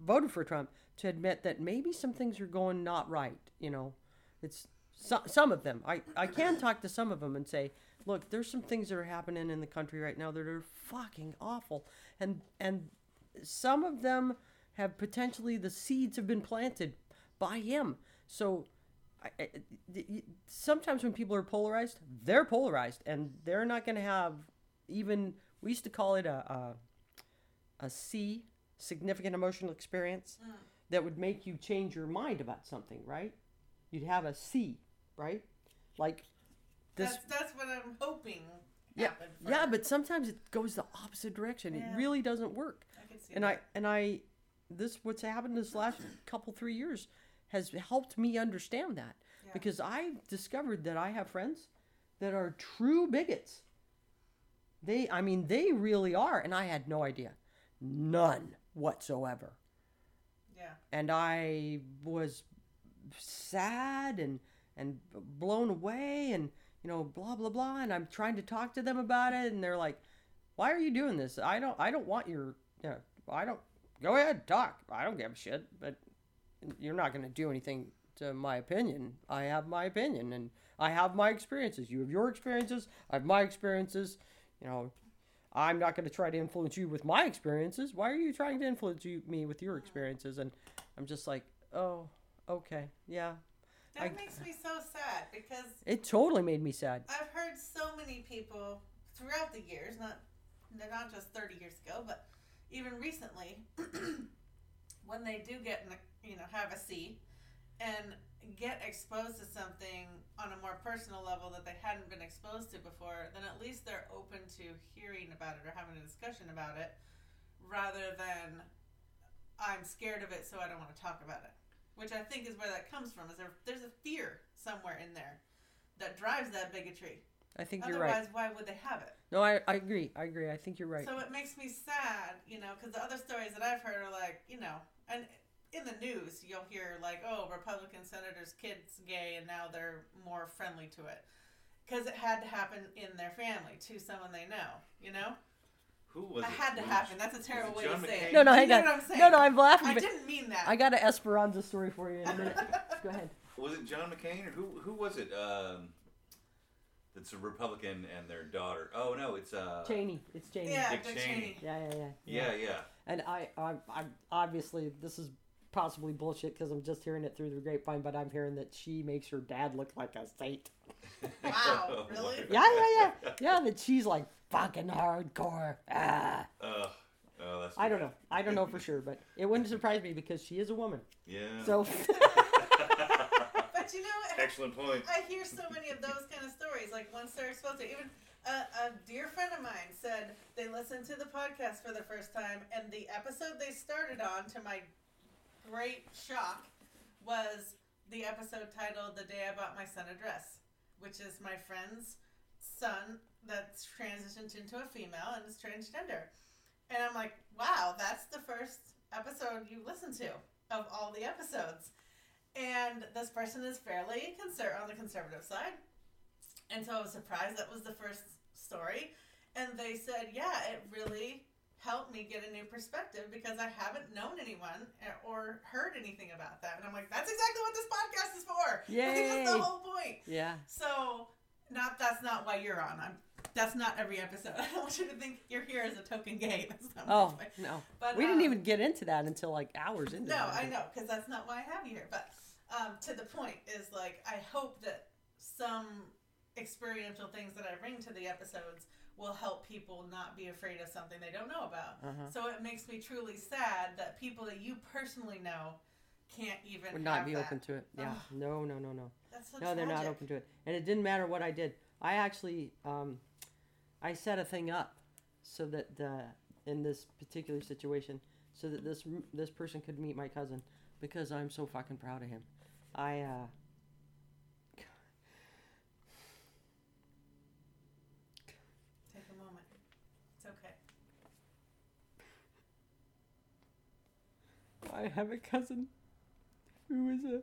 voted for Trump to admit that maybe some things are going not right. You know, it's some some of them. I I can talk to some of them and say, look, there's some things that are happening in the country right now that are fucking awful, and and some of them have potentially the seeds have been planted by him. So sometimes when people are polarized, they're polarized, and they're not going to have even. We used to call it a a, a C, significant emotional experience, mm. that would make you change your mind about something, right? You'd have a C, right? Like this. That's that's what I'm hoping yeah. Yeah, but sometimes it goes the opposite direction. Yeah. It really doesn't work I could see and that. I and I this what's happened this last couple three years has helped me understand that Yeah. because I've discovered that I have friends that are true bigots. They I mean they really are and I had no idea. None whatsoever. yeah. And I was sad and and blown away and you know blah blah blah and I'm trying to talk to them about it and they're like why are you doing this? I don't I don't want your you know, I don't go ahead talk. I don't give a shit, but you're not going to do anything to my opinion. I have my opinion and I have my experiences. You have your experiences, I have my experiences. You know, I'm not going to try to influence you with my experiences. Why are you trying to influence you, me with your experiences? And I'm just like, "Oh, okay. Yeah." That I- makes me so sad because It totally made me sad. I've heard so many people throughout the years, not they're not just 30 years ago, but even recently, *clears throat* when they do get in a, you know have a seat and get exposed to something on a more personal level that they hadn't been exposed to before, then at least they're open to hearing about it or having a discussion about it, rather than I'm scared of it, so I don't want to talk about it. Which I think is where that comes from. Is there? There's a fear somewhere in there that drives that bigotry. I think you're right. Otherwise, why would they have it? No, I, I agree. I agree. I think you're right. So it makes me sad, you know, because the other stories that I've heard are like, you know, and in the news you'll hear like, oh, Republican senators' kids gay, and now they're more friendly to it because it had to happen in their family to someone they know, you know. Who was it it? had to Was happen. it- That's a terrible way John to say it. no, no, you hang know on. what I'm saying? No, no, I'm laughing. I didn't mean that. I got an Esperanza story for you in a minute. *laughs* Go ahead. Was it John McCain or who? Who was it? Um, that's a Republican and their daughter. Oh no, it's uh. Cheney. It's Cheney. yeah, Dick Dick Cheney. Cheney. Yeah, yeah, yeah. Yeah, yeah. And I, I, I obviously this is possibly bullshit because I'm just hearing it through the grapevine, but I'm hearing that she makes her dad look like a saint. Wow, *laughs* really? Yeah, yeah, yeah, yeah. That she's like fucking hardcore. Ah. Ugh. oh, that's. I don't know. I don't know for *laughs* sure, but it wouldn't surprise me because she is a woman. Yeah. So *laughs* But you know, Excellent point. I hear so many of those kind of stories. Like once they're exposed to, even a, a dear friend of mine said they listened to the podcast for the first time, and the episode they started on, to my great shock, was the episode titled "The Day I Bought My Son a Dress," which is my friend's son that's transitioned into a female and is transgender. And I'm like, wow, that's the first episode you listened to of all the episodes and this person is fairly conser- on the conservative side. And so I was surprised that was the first story. And they said, yeah, it really helped me get a new perspective because I haven't known anyone eh, or heard anything about that. And I'm like, that's exactly what this podcast is for. *laughs* Think that's the whole point. yeah, So, not that's not why you're on. I'm. That's not every episode. *laughs* I don't want you to think you're here as a token gay. *laughs* That's not Oh no, But, we didn't um, even get into that until like hours into No, it. I know, because that's not why I have you here. But um, to the point is like, I hope that some experiential things that I bring to the episodes will help people not be afraid of something they don't know about. Uh-huh. So it makes me truly sad that people that you personally know can't even Would not be that. open to it. Yeah, Ugh. no, no, no, no. That's so No, they're not open to it, and it didn't matter what I did. I actually, um, I set a thing up so that uh, in this particular situation, so that this this person could meet my cousin because I'm so fucking proud of him. I uh, Take a moment. It's okay. I have a cousin who is a,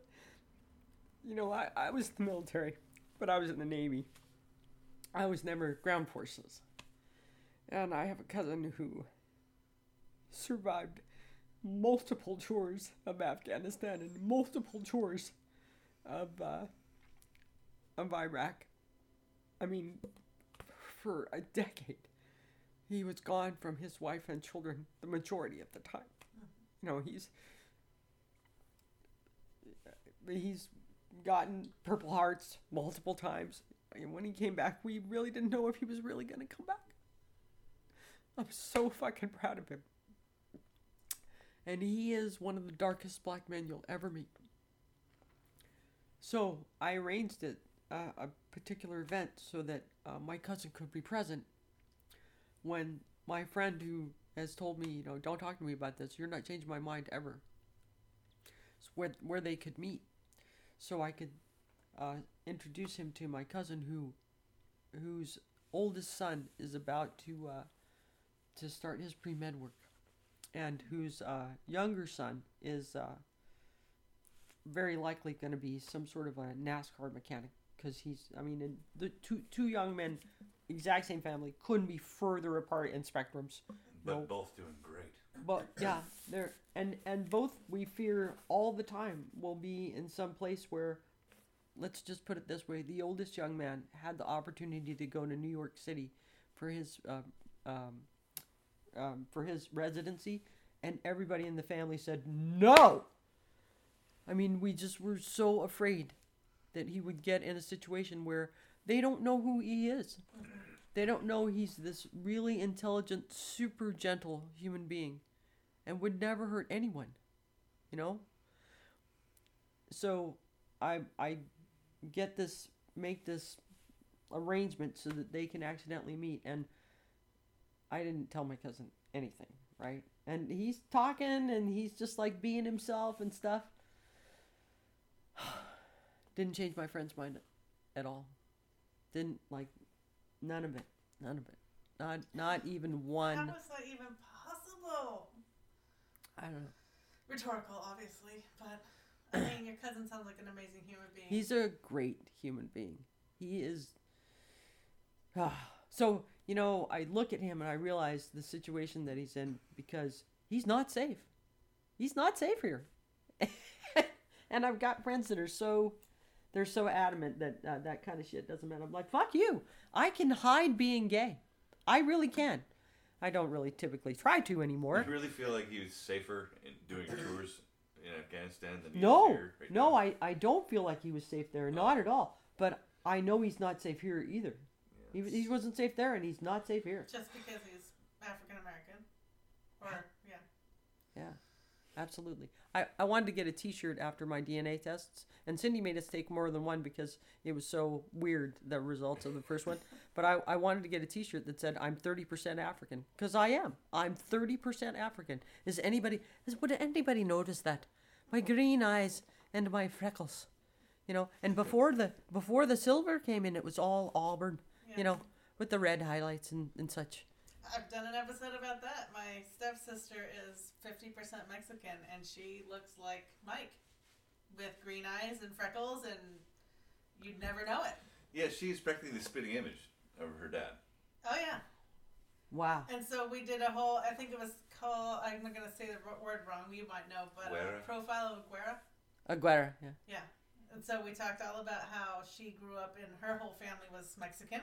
you know, I, I was in the military, but I was in the Navy. I was never ground forces. And I have a cousin who survived multiple tours of Afghanistan and multiple tours of, uh, of Iraq. I mean, for a decade. He was gone from his wife and children the majority of the time you know he's he's gotten purple hearts multiple times. And when he came back we really didn't know if he was really going to come back. I'm so fucking proud of him. And he is one of the darkest black men you'll ever meet. So i arranged it uh, a particular event so that uh, my cousin could be present. When my friend who has told me, you know, don't talk to me about this. You're not changing my mind ever. Where where they could meet, so I could uh, introduce him to my cousin who, whose oldest son is about to uh, to start his pre med work, and whose uh, younger son is uh, very likely going to be some sort of a NASCAR mechanic because he's I mean the two two young men, exact same family, couldn't be further apart in spectrums But No. both doing great. but *coughs* yeah, they're and and both we fear all the time will be in some place where, let's just put it this way: the oldest young man had the opportunity to go to New York City for his um, um, um, for his residency, and everybody in the family said no. I mean, we just were so afraid that he would get in a situation where they don't know who he is. They don't know he's this really intelligent, super gentle human being and would never hurt anyone. you know. So, I I get this make this arrangement so that they can accidentally meet, and I didn't tell my cousin anything, right? And he's talking, and he's just like being himself and stuff. *sighs* Didn't change my friend's mind at all. Didn't like none of it. None of it. Not not even one. How is that even possible? I don't know. Rhetorical, obviously, but I *clears throat* mean, your cousin sounds like an amazing human being. He's a great human being. He is. Ah, so you know, I look at him and I realize the situation that he's in because he's not safe. He's not safe here. *laughs* and I've got friends that are so they're so adamant that uh, that kind of shit doesn't matter. I'm like, fuck you. I can hide being gay. I really can. I don't really typically try to anymore. You really feel like he was safer in doing tours in Afghanistan than he is No, here? right no, now? I, I don't feel like he was safe there. Not at all. But I know he's not safe here either. He, he wasn't safe there, and he's not safe here. Just because he's African American. Or, yeah. Yeah, absolutely. I, I wanted to get a T-shirt after my DNA tests, and Cindy made us take more than one because it was so weird the results of the first one. But I, I wanted to get a T-shirt that said I'm 30% African because I am. I'm 30% African. Is anybody? Is, would anybody notice that? My green eyes and my freckles, you know. And before the before the silver came in, it was all auburn, Yeah. you know, with the red highlights and, and such. I've done an episode about that. My stepsister is 50% Mexican, and she looks like Mike with green eyes and freckles, and you'd never know it. Yeah, she's practically the spitting image of her dad. Oh, yeah. Wow. And so we did a whole, I think it was called, I'm not going to say the word wrong, you might know, but Guerra? uh, Profile of Aguera. Aguera, yeah. Yeah. And so we talked all about how she grew up and her whole family was Mexican,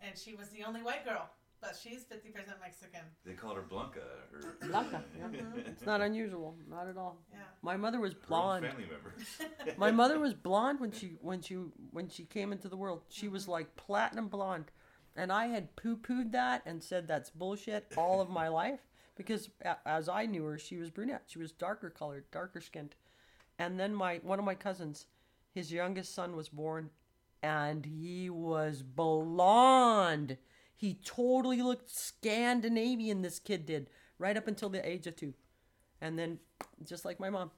and she was the only white girl, but she's 50% Mexican. They called her Blanca. Or Blanca, yeah. *laughs* Mm-hmm. It's not unusual, not at all. Yeah. My mother was her own blonde. family members. *laughs* My mother was *laughs* blonde when she when she when she came into the world. She was mm-hmm. like platinum blonde, and I had poo pooed that and said that's bullshit all of my life because as I knew her, she was brunette. She was darker colored, darker skinned, and then my one of my cousins, his youngest son was born, and he was blonde. He totally looked Scandinavian. This kid did right up until the age of two, and then just like my mom,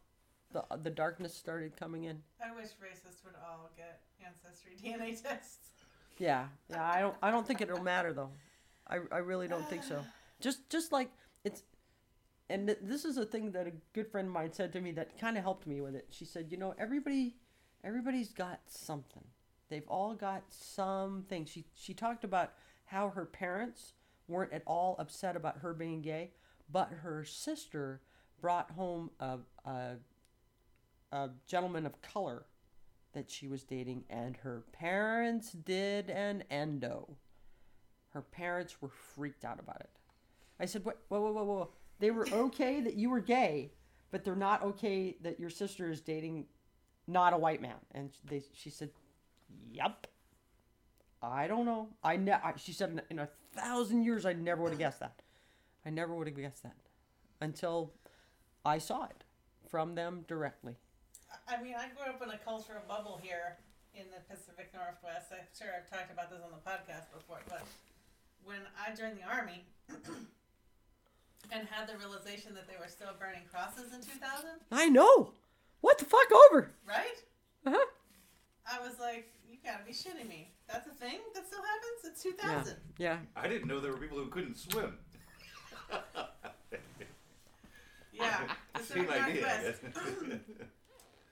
the the darkness started coming in. I wish racists would all get ancestry DNA tests. Yeah, yeah. I don't. I don't think it'll matter though. I, I really don't think so. *sighs* Just just like it's, and th- this is a thing that a good friend of mine said to me that kind of helped me with it. She said, you know, everybody, everybody's got something. They've all got something. She she talked about how her parents weren't at all upset about her being gay, but her sister brought home a a, a gentleman of color that she was dating, and her parents did an endo. Her parents were freaked out about it. I said, "What? Whoa, whoa, whoa, whoa! They were okay that you were gay, but they're not okay that your sister is dating not a white man." And they, she said, "Yep." I don't know. I, ne- I she said in, in a thousand years I never would have guessed that. I never would have guessed that until I saw it from them directly. I mean, I grew up in a cultural bubble here in the Pacific Northwest. I'm sure I've talked about this on the podcast before, but when I joined the army and had the realization that they were still burning crosses in 2000, I know. What the fuck over? right? Uh-huh. I was like, you gotta be shitting me. That's a thing that still happens? It's 2000. Yeah. yeah. I didn't know there were people who couldn't swim. Yeah. *laughs* Same Pacific idea. I Northwest. *laughs*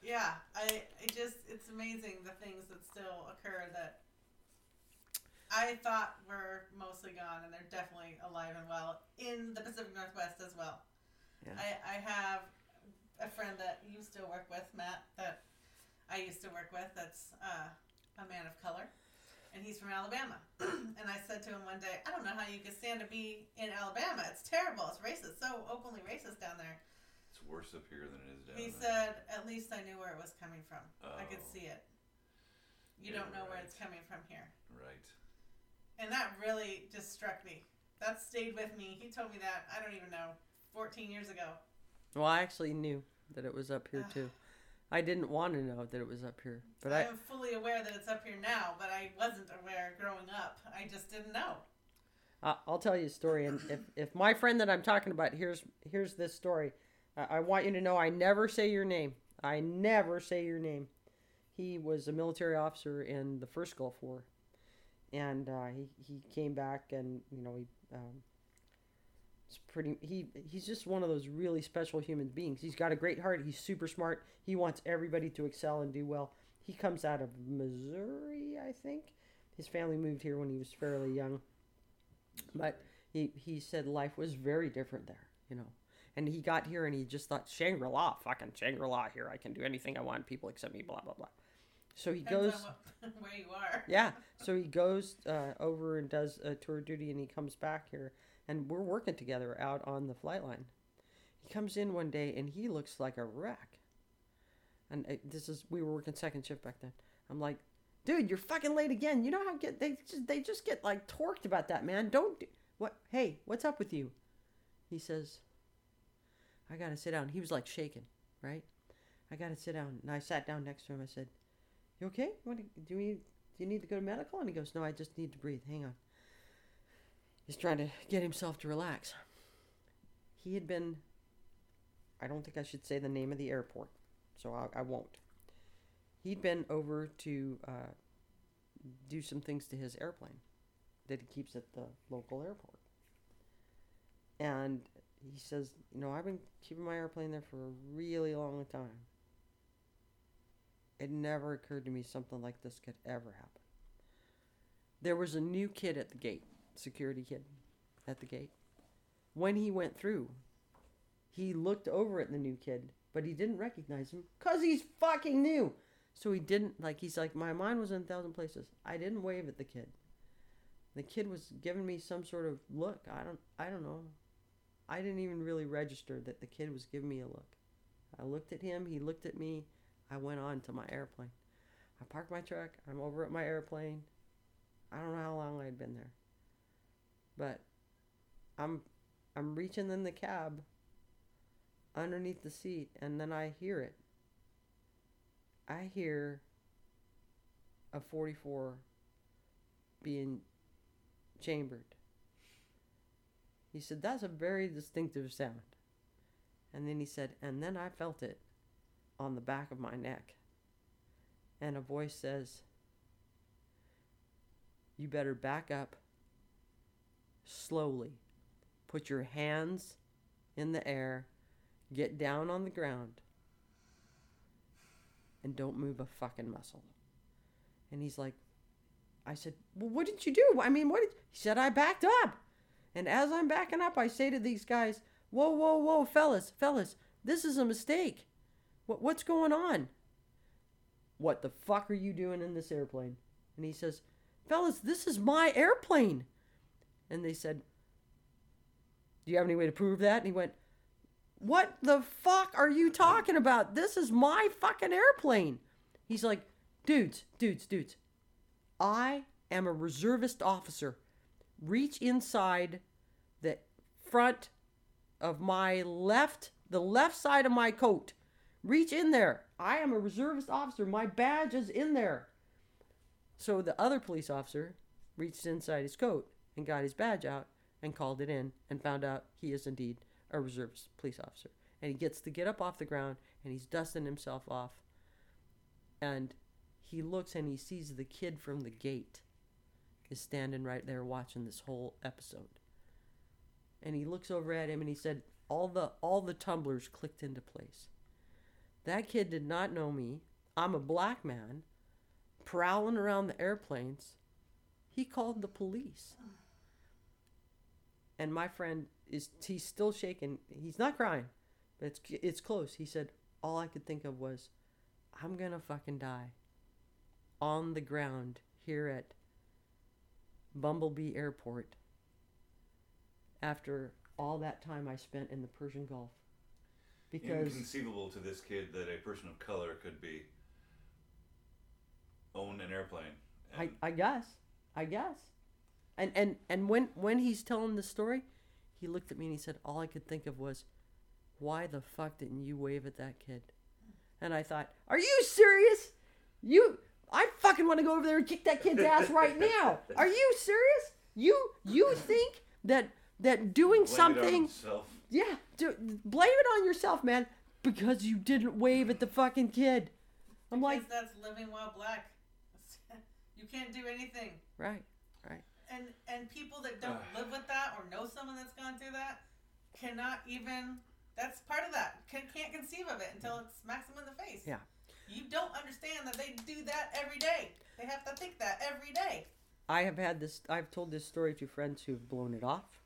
Yeah, I it just it's amazing the things that still occur that I thought were mostly gone, and they're definitely alive and well in the Pacific Northwest as well. Yeah. I I have a friend that you still work with, Matt, that I used to work with. That's uh, a man of color, and he's from Alabama. *clears throat* and I said to him one day, I don't know how you can stand to be in Alabama. It's terrible. It's racist. So openly racist down there. It's worse up here than it is down He there. He said, "At least I knew where it was coming from. I could Oh. see it. You Yeah, don't know where it's coming from here." Right. And that really just struck me. That stayed with me. He told me that I don't even know, 14 years ago. Well, I actually knew. that it was up here *sighs* too. I didn't want to know that it was up here, but I I'm fully aware that it's up here now, but I wasn't aware growing up. I just didn't know. Uh, I'll tell you a story, and if, if my friend that I'm talking about here's here's this story, I, I want you to know I never say your name. I never say your name. He was a military officer in the first Gulf War, and uh, he he came back, and you know he. Um, it's pretty. He he's just one of those really special human beings. He's got a great heart. He's super smart. He wants everybody to excel and do well. He comes out of Missouri, I think. His family moved here when he was fairly young but he he said life was very different there, you know. And he got here and he just thought Shangri La, fucking Shangri La here. I can do anything I want. People accept me. Blah blah blah. So he Depends goes. what, *laughs* where you are. Yeah. So he goes uh, over and does a tour duty, and he comes back here, and we're working together out on the flight line. He comes in one day, and he looks like a wreck. And this is we were working second shift back then. I'm like, dude, you're fucking late again. You know how get they just they just get like torqued about that, man. Don't do, what? Hey, what's up with you? He says, I gotta sit down. He was like shaking, right? I gotta sit down, and I sat down next to him. I said, "You okay? Do you need? Do you need to go to medical?" And he goes, "No, I just need to breathe. Hang on." He's trying to get himself to relax. He had been. I don't think I should say the name of the airport, so I, I won't. He'd been over to uh, do some things to his airplane that he keeps at the local airport. And he says, You know, I've been keeping my airplane there for a really long time. It never occurred to me something like this could ever happen. There was a new kid at the gate, security kid at the gate. When he went through, he looked over at the new kid, but he didn't recognize him because he's fucking new. So he didn't, like, he's like, my mind was in a thousand places. I didn't wave at the kid. The kid was giving me some sort of look. I don't, I don't know. I didn't even really register that the kid was giving me a look. I looked at him, he looked at me. I went on to my airplane. I parked my truck. I'm over at my airplane. I don't know how long I'd been there. But I'm I'm reaching in the cab underneath the seat and then I hear it. I hear a 44 being chambered. He said, That's a very distinctive sound. And then he said, And then I felt it on the back of my neck. And a voice says, You better back up slowly. Put your hands in the air, get down on the ground, and don't move a fucking muscle. And he's like, I said, Well, what did you do? I mean, what did he said? I backed up. And as I'm backing up, I say to these guys, Whoa, whoa, whoa, fellas, fellas, this is a mistake. What, what's going on? What the fuck are you doing in this airplane? And he says, Fellas, this is my airplane. And they said, Do you have any way to prove that? And he went, What the fuck are you talking about? This is my fucking airplane. He's like, Dudes, dudes, dudes, I am a reservist officer. Reach inside the front of my left, the left side of my coat. Reach in there. I am a reservist officer. My badge is in there. So the other police officer reached inside his coat and got his badge out and called it in and found out he is indeed a reservist police officer. And he gets to get up off the ground and he's dusting himself off. And he looks and he sees the kid from the gate is standing right there watching this whole episode. And he looks over at him and he said, all the all the tumblers clicked into place. That kid did not know me. I'm a black man prowling around the airplanes. He called the police. And my friend is he's still shaking. He's not crying, but it's it's close. He said all I could think of was I'm going to fucking die on the ground here at Bumblebee Airport after all that time I spent in the Persian Gulf. Because inconceivable to this kid that a person of color could be own an airplane. I, I guess. I guess. And and and when when he's telling the story, he looked at me and he said all I could think of was why the fuck didn't you wave at that kid? And I thought, are you serious? You, I fucking want to go over there and kick that kid's ass right *laughs* now. Are you serious? You, you think that that doing Blame it on something, yeah, do, blame it on yourself, man, because you didn't wave at the fucking kid. I'm like, Because that's living while black. *laughs* you can't do anything. right, right. And and people that don't live with that or know someone that's gone through that cannot even. That's part of that. Can, can't conceive of it until it smacks them in the face. Yeah. You don't understand that they do that every day. They have to think that every day. I have had this. I've told this story to friends who've blown it off.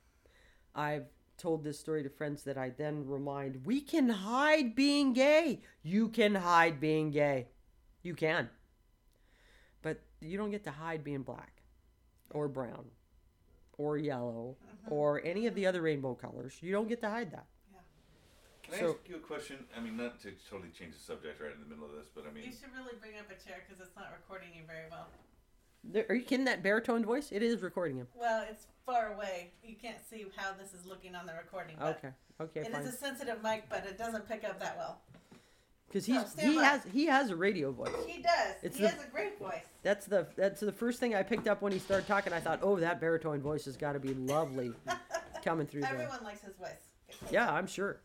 I've told this story to friends that I then remind we can hide being gay. You can hide being gay. You can. But you don't get to hide being black or brown or yellow mm-hmm. or any of the other rainbow colors. You don't get to hide that. Can I So- ask you a question? I mean, not to totally change the subject right in the middle of this, but I mean. You should really bring up a chair because it's not recording you very well. There, are you kidding that baritone voice? It is recording him. Well, it's far away. You can't see how this is looking on the recording. But Okay. Okay, It fine. is a sensitive mic, but it doesn't pick up that well. Because he's stand he by. has he has a radio voice. He does. It's he the- has a great voice. That's the that's the first thing I picked up when he started talking. I thought, oh, that baritone voice has got to be lovely coming through there. Everyone likes his voice. Yeah, I'm sure.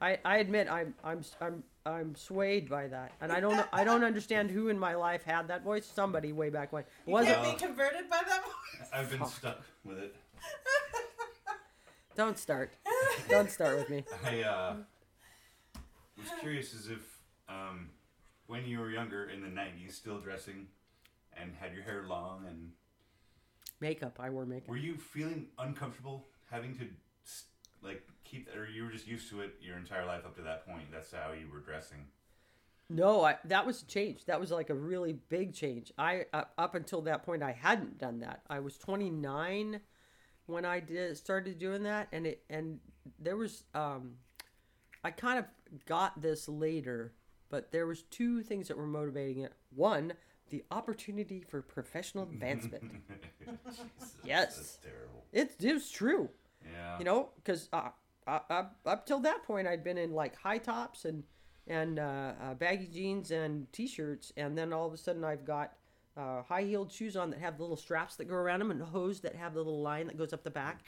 I I admit I'm I'm I'm I'm swayed by that, and I don't know- I don't understand who in my life had that voice. Somebody way back when You was it? can't be converted by that voice. I've been stuck with it. Don't start. Don't start with me. I uh, was curious as if um, when you were younger in the '90s, still dressing and had your hair long, and Makeup. I wore makeup. were you feeling uncomfortable having to like keep, or you were just used to it your entire life up to that point? That's how you were dressing. No, I, that was a change. That was like a really big change. I uh, up until that point I hadn't done that. I was 29 when I did started doing that, and it and there was um, I kind of got this later, but there was two things that were motivating it. One, the opportunity for professional advancement. *laughs* Jesus, Yes. it, it was true. Yeah, you know because uh, uh, up, up till that point i'd been in like high tops and and uh, uh, baggy jeans and t-shirts and then all of a sudden i've got uh, high-heeled shoes on that have the little straps that go around them and hose that have the little line that goes up the back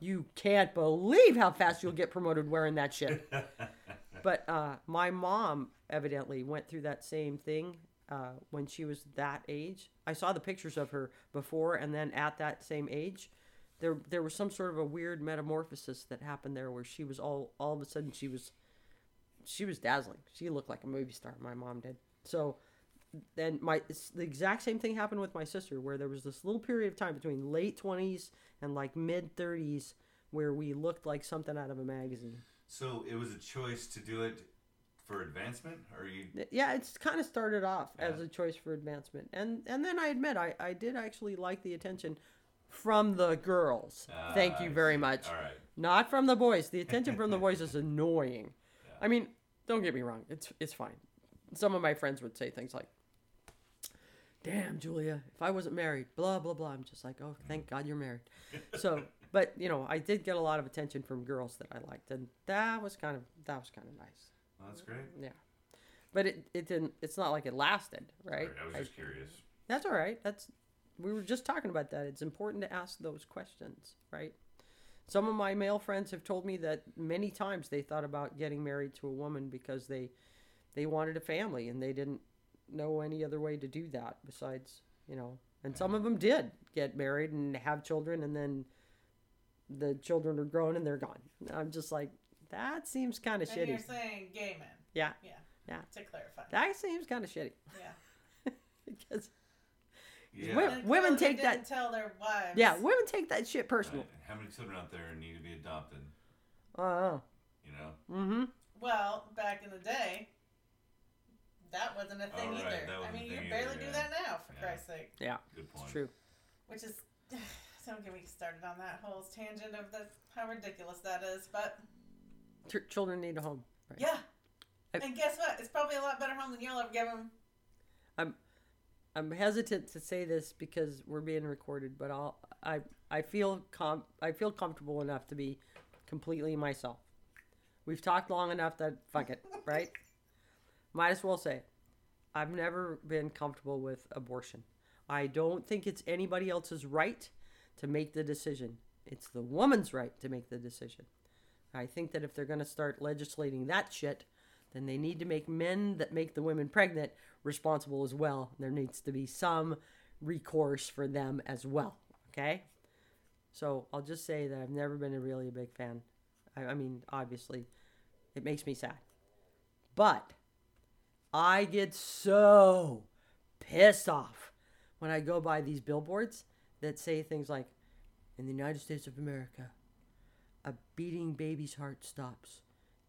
you can't believe how fast you'll get promoted wearing that shit *laughs* but uh, my mom evidently went through that same thing uh, when she was that age. I saw the pictures of her before and then at that same age. There, there was some sort of a weird metamorphosis that happened there, where she was all, all of a sudden she was, she was dazzling. She looked like a movie star. My mom did. So, then my the exact same thing happened with my sister, where there was this little period of time between late twenties and like mid thirties, where we looked like something out of a magazine. So it was a choice to do it for advancement, or you? yeah it's kind of started off as a choice for advancement. And and then i admit i i did actually like the attention from the girls. Thank Ah, you very much. All right. not from the boys. The attention from the boys is *laughs* annoying. I mean don't get me wrong it's it's fine. Some of my friends would say things like damn julia if i wasn't married blah blah blah. I'm just like oh thank god you're married. *laughs* So but you know i did get a lot of attention from girls that i liked and that was kind of that was kind of nice Well, that's great. yeah. But it, it didn't it's not like it lasted, right? Sorry, I was I- just curious. that's all right. That's we were just talking about that. It's important to ask those questions, right? Some of my male friends have told me that many times they thought about getting married to a woman because they they wanted a family and they didn't know any other way to do that besides, you know. And some of them did get married and have children and then the children are grown and they're gone. I'm just like that seems kind of shitty. you're saying gay men. Yeah. Yeah. Yeah. To clarify. That seems kind of shitty yeah. *laughs* because Yeah. Women- women take that- didn't Tell their wives. yeah, women take that shit personal. Right. How many children out there need to be adopted? Uh, You know. mm-hmm. Well, back in the day, that wasn't a thing Oh, right, either. I mean, you barely either, do yeah. that now, for Yeah. Christ's sake. Yeah, Good point. it's true. Which is, *sighs* don't get me started on that whole tangent of the how ridiculous that is. But Ch- children need a home. Right. yeah, I- and guess what? It's probably a lot better home than you'll ever give them. I'm I'm hesitant to say this because we're being recorded, but I'll I I feel com I feel comfortable enough to be completely myself. We've talked long enough that fuck it, *laughs* right? Might as well say it. I've never been comfortable with abortion. I don't think it's anybody else's right to make the decision. It's the woman's right to make the decision. I think that if they're going to start legislating that shit, then they need to make men that make the women pregnant responsible as well. There needs to be some recourse for them as well. Okay? So I'll just say that I've never been a really a big fan. I, I mean, obviously, it makes me sad. But I get so pissed off when I go by these billboards that say things like, in the United States of America, a beating baby's heart stops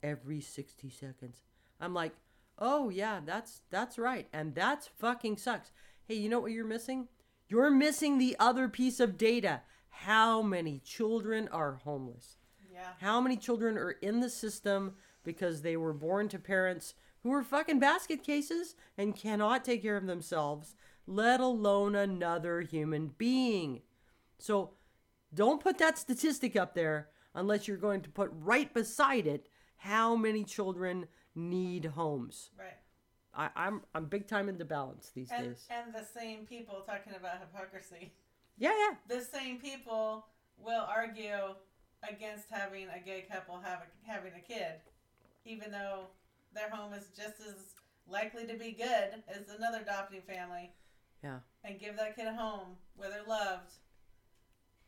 every 60 seconds. I'm like, oh yeah, that's that's right, and that's fucking sucks. Hey, you know what you're missing? You're missing the other piece of data. How many children are homeless? Yeah. How many children are in the system because they were born to parents who are fucking basket cases and cannot take care of themselves, let alone another human being? So don't put that statistic up there unless you're going to put right beside it how many children need homes. Right. I, I'm I'm big time into balance these And days. and the same people talking about hypocrisy. Yeah, yeah. The same people will argue against having a gay couple have a, having a kid, even though their home is just as likely to be good as another adopting family, Yeah. and give that kid a home where they're loved.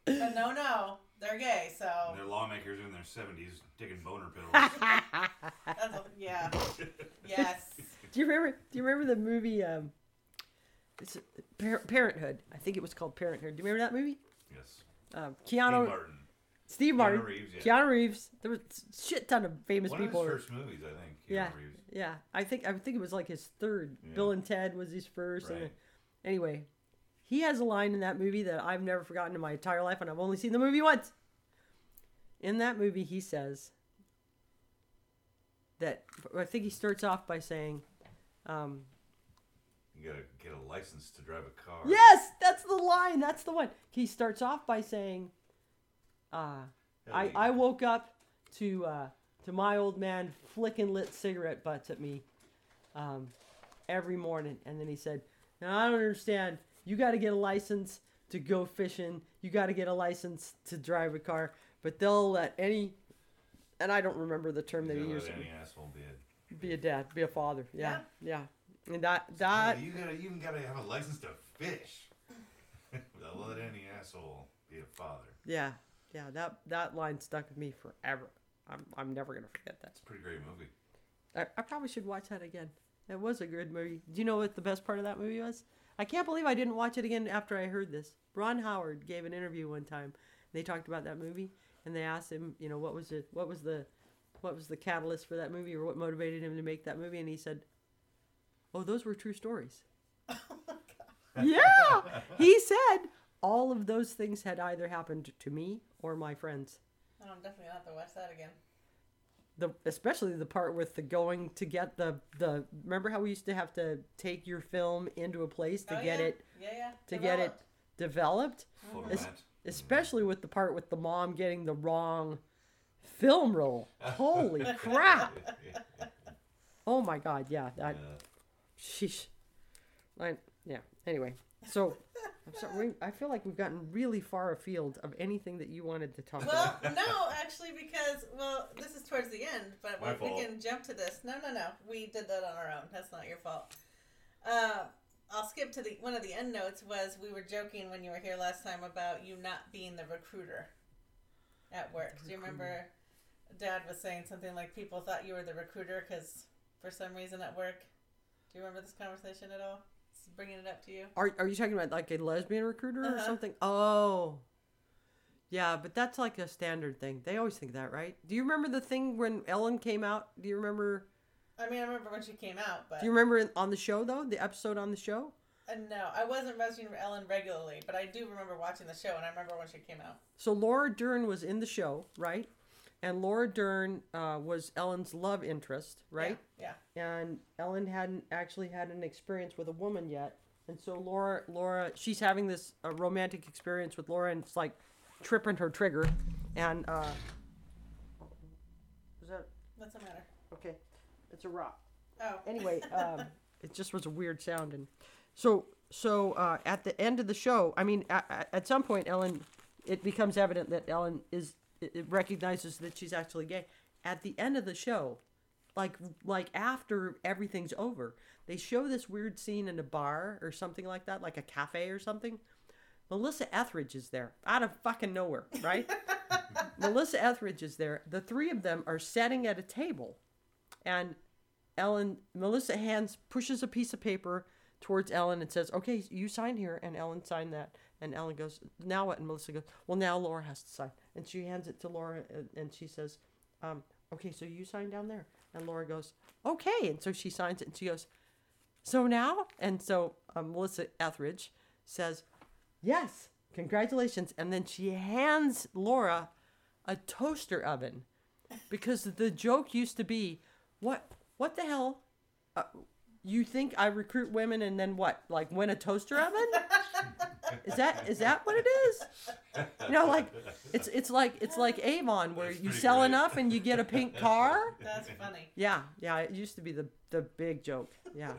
But no, no, they're gay, so And they're lawmakers in their 70s taking boner *laughs* pills. that's a, yeah, yes. Do you remember? Do you remember the movie? Um, it's Par- Parenthood. I think it was called Parenthood. Do you remember that movie? yes. Um, Steve Keanu, Martin. Steve Martin, Reeves, yeah. Keanu Reeves. There was a shit ton of famous One people. of his first movies, I think. Keanu yeah, Reeves. yeah. I think I think it was like his third. Yeah. Bill and Ted was his first. And Right. then, anyway, he has a line in that movie that I've never forgotten in my entire life, and I've only seen the movie once. In that movie, he says that I think he starts off by saying, um, You gotta get a license to drive a car. Yes, that's the line. That's the one. He starts off by saying, uh, I, I woke up to uh, to my old man flicking lit cigarette butts at me um, every morning. And then he said, Now I don't understand. You got to get a license to go fishing. You got to get a license to drive a car. But they'll let any, and I don't remember the term that he used, let any asshole be a be a dad, be a father. Yeah, yeah. And that, that, you gotta even gotta have a license to fish. *laughs* They'll let any asshole be a father. Yeah, yeah, that that line stuck with me forever. I'm I'm never gonna forget that. It's a pretty great movie. I, I probably should watch that again. It was a good movie. Do you know what the best part of that movie was? I can't believe I didn't watch it again after I heard this. Ron Howard gave an interview one time. They talked about that movie, and they asked him, you know, what was it? What was the, what was the catalyst for that movie, or what motivated him to make that movie? And he said, "Oh, those were true stories." *laughs* Oh yeah, he said all of those things had either happened to me or my friends. Oh, I'm definitely gonna have to watch that again. The especially the part with the going to get the the remember how we used to have to take your film into a place to Oh, get yeah. it Yeah, yeah. to get it developed. Format. Es- especially with the part with the mom getting the wrong film roll holy *laughs* crap. Oh my god yeah that sheesh. I, yeah anyway so I'm sorry, we, I feel like we've gotten really far afield of anything that you wanted to talk about. Well, about. no, actually, because well, this is towards the end, but My we, we fault. can jump to this. No, no, no, we did that on our own. That's not your fault. Uh, I'll skip to the one of the end notes. Was we were joking when you were here last time about you not being the recruiter at work. Do you remember? Dad was saying something like people thought you were the recruiter because for some reason at work. Do you remember this conversation at all? Bringing it up to you. Are are you talking about like a lesbian recruiter or Uh-huh. something? Oh. Yeah, but that's like a standard thing. They always think that, right? Do you remember the thing when Ellen came out? Do you remember I mean, I remember when she came out, but Do you remember on the show though? The episode on the show? Uh, no, I wasn't watching Ellen regularly, but I do remember watching the show, and I remember when she came out. So Laura Dern was in the show, right? And Laura Dern uh, was Ellen's love interest, right? Yeah. and Ellen hadn't actually had an experience with a woman yet, and so Laura, Laura, she's having this uh, romantic experience with Laura, and it's like tripping her trigger, and uh, is that What's the matter? Okay, it's a rock. Oh. Anyway, *laughs* um, it just was a weird sound, and so so uh, at the end of the show, I mean, at, at some point, Ellen, it becomes evident that Ellen is it it recognizes that she's actually gay. At the end of the show, like like after everything's over, they show this weird scene in a bar or something like that, like a cafe or something. Melissa Etheridge is there out of fucking nowhere, right? *laughs* Melissa Etheridge is there. The three of them are sitting at a table, and Ellen, Melissa hands pushes a piece of paper towards Ellen and says, "Okay, you sign here," and Ellen signed that. And Ellen goes, "Now what?" And Melissa goes, "Well, now Laura has to sign." And she hands it to Laura, and, she says, um, "Okay, so you sign down there." And Laura goes, "Okay," and so she signs it, and she goes, "So now?" And so um, Melissa Etheridge says, Yes, congratulations. And then she hands Laura a toaster oven because the joke used to be, what what the hell? Uh, you think I recruit women and then what? Like win a toaster oven? *laughs* Is that is that what it is? You know, like it's it's like it's like Avon where That's you sell great. enough and you get a pink *laughs* car. That's funny. Yeah, yeah, it used to be the the big joke. Yeah.